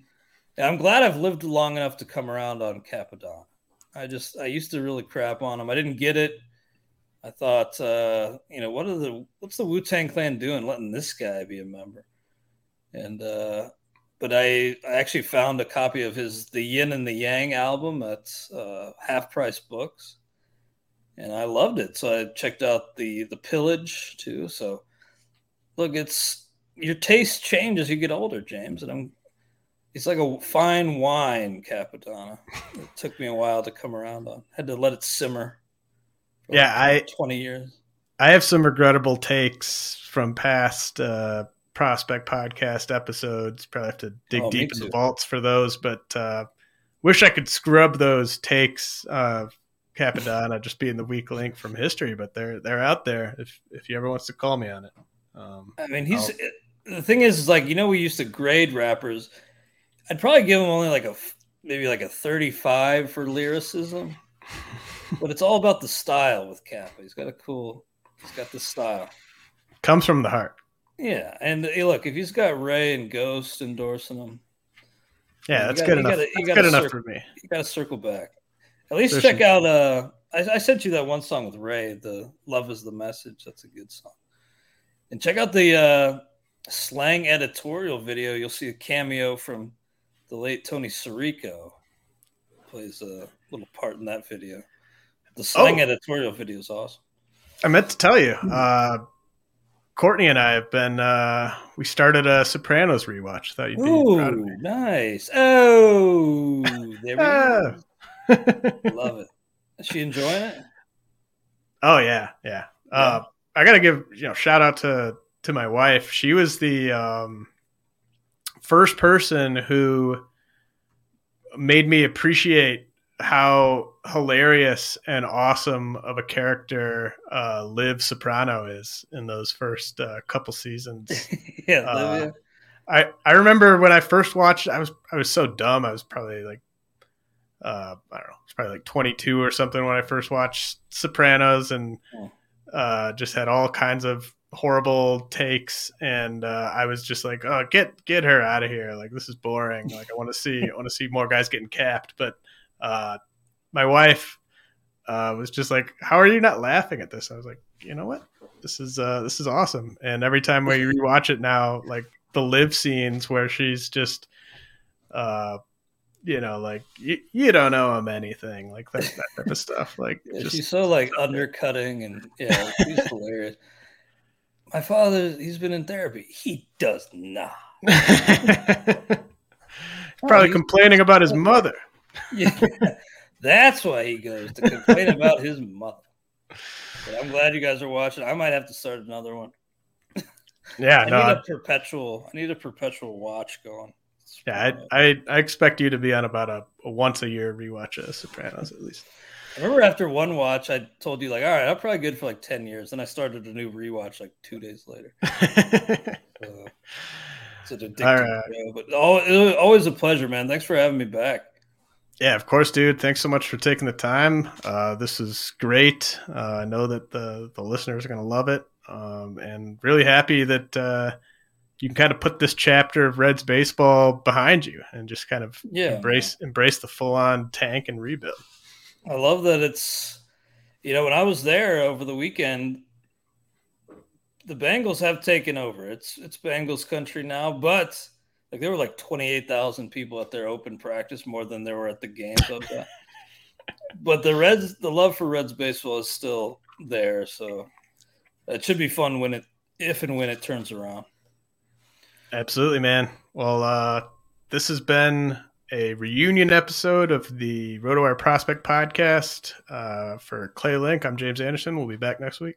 I'm glad I've lived long enough to come around on Cappadonna. I just I used to really crap on him. I didn't get it. I thought, uh, you know, what are the what's the Wu Tang Clan doing, letting this guy be a member? And uh, but I I actually found a copy of his The Yin and the Yang album at uh, Half Price Books, and I loved it. So I checked out the the Pillage too. So look, it's your taste change as you get older, James. And I'm it's like a fine wine, Cappadonna. It took me a while to come around on. Had to let it simmer. yeah, like I twenty years. I have some regrettable takes from past uh, prospect podcast episodes. Probably have to dig oh, deep in the vaults for those, but uh, wish I could scrub those takes. Uh, Cappadonna just being the weak link from history, but they're they're out there. If if he ever wants to call me on it, um, I mean, he's. The thing is, is like you know we used to grade rappers. I'd probably give him only like a maybe like a thirty-five for lyricism, but it's all about the style with Kappa. He's got a cool. He's got the style. Comes from the heart. Yeah, and hey, look, if he's got Ray and Ghost endorsing him, yeah, that's gotta, good enough. Gotta, that's good enough for me. You got to circle back. At least There's check some... out. Uh, I, I, sent you that one song with Ray, the "Love Is the Message." That's a good song. And check out the uh, slang editorial video, you'll see a cameo from the late Tony Sirico. Plays a little part in that video. The slang oh. editorial video is awesome. I meant to tell you, uh, Courtney and I have been. Uh, we started a Sopranos rewatch. Thought you'd be Ooh, proud of me. Nice. Oh, there we go. Love it. Is she enjoying it? Oh yeah, yeah. yeah. Uh, I gotta give you know shout out to to my wife. She was the um, first person who made me appreciate how hilarious and awesome of a character uh, Liv Soprano is in those first uh, couple seasons. yeah, uh, I I remember when I first watched. I was I was so dumb. I was probably like, uh, I don't know, it's probably like 22 or something when I first watched Sopranos, and uh, just had all kinds of horrible takes and uh, i was just like oh get get her out of here like this is boring like i want to see i want to see more guys getting capped but uh, my wife uh, was just like, "How are you not laughing at this?" I was like, "You know what? This is uh, this is awesome." And every time we rewatch it now, like the Liv scenes where she's just, uh, you know, like you, you don't know him anything, like that, that type of stuff. Like yeah, she's so like undercutting, and yeah, she's hilarious. My father, he's been in therapy. He does not. Probably oh, complaining about his mother yeah, that's why he goes to complain about his mother. But I'm glad you guys are watching. I might have to start another one. Yeah, I no, need a perpetual. I need a perpetual watch going. Yeah, I, I, I expect you to be on about a, a, once a year rewatch of Sopranos at least. I remember after one watch, I told you like, all right, I'm probably good for like ten years. Then I started a new rewatch like two days later. so, it's an addictive right. show, but always a pleasure, man. Thanks for having me back. Yeah, of course, dude. Thanks so much for taking the time. Uh, this is great. Uh, I know that the the listeners are going to love it, um, and really happy that uh, you can kind of put this chapter of Reds baseball behind you and just kind of yeah, embrace man. embrace the full on tank and rebuild. I love that it's you know when I was there over the weekend, the Bengals have taken over. It's it's Bengals country now, but like there were like twenty eight thousand people at their open practice, more than there were at the games but the Reds, the love for Reds baseball is still there, so it should be fun when it, if and when it turns around. Absolutely, man. Well, uh, this has been a reunion episode of the RotoWire Prospect Podcast. Uh, for Clay Link, I'm James Anderson. We'll be back next week.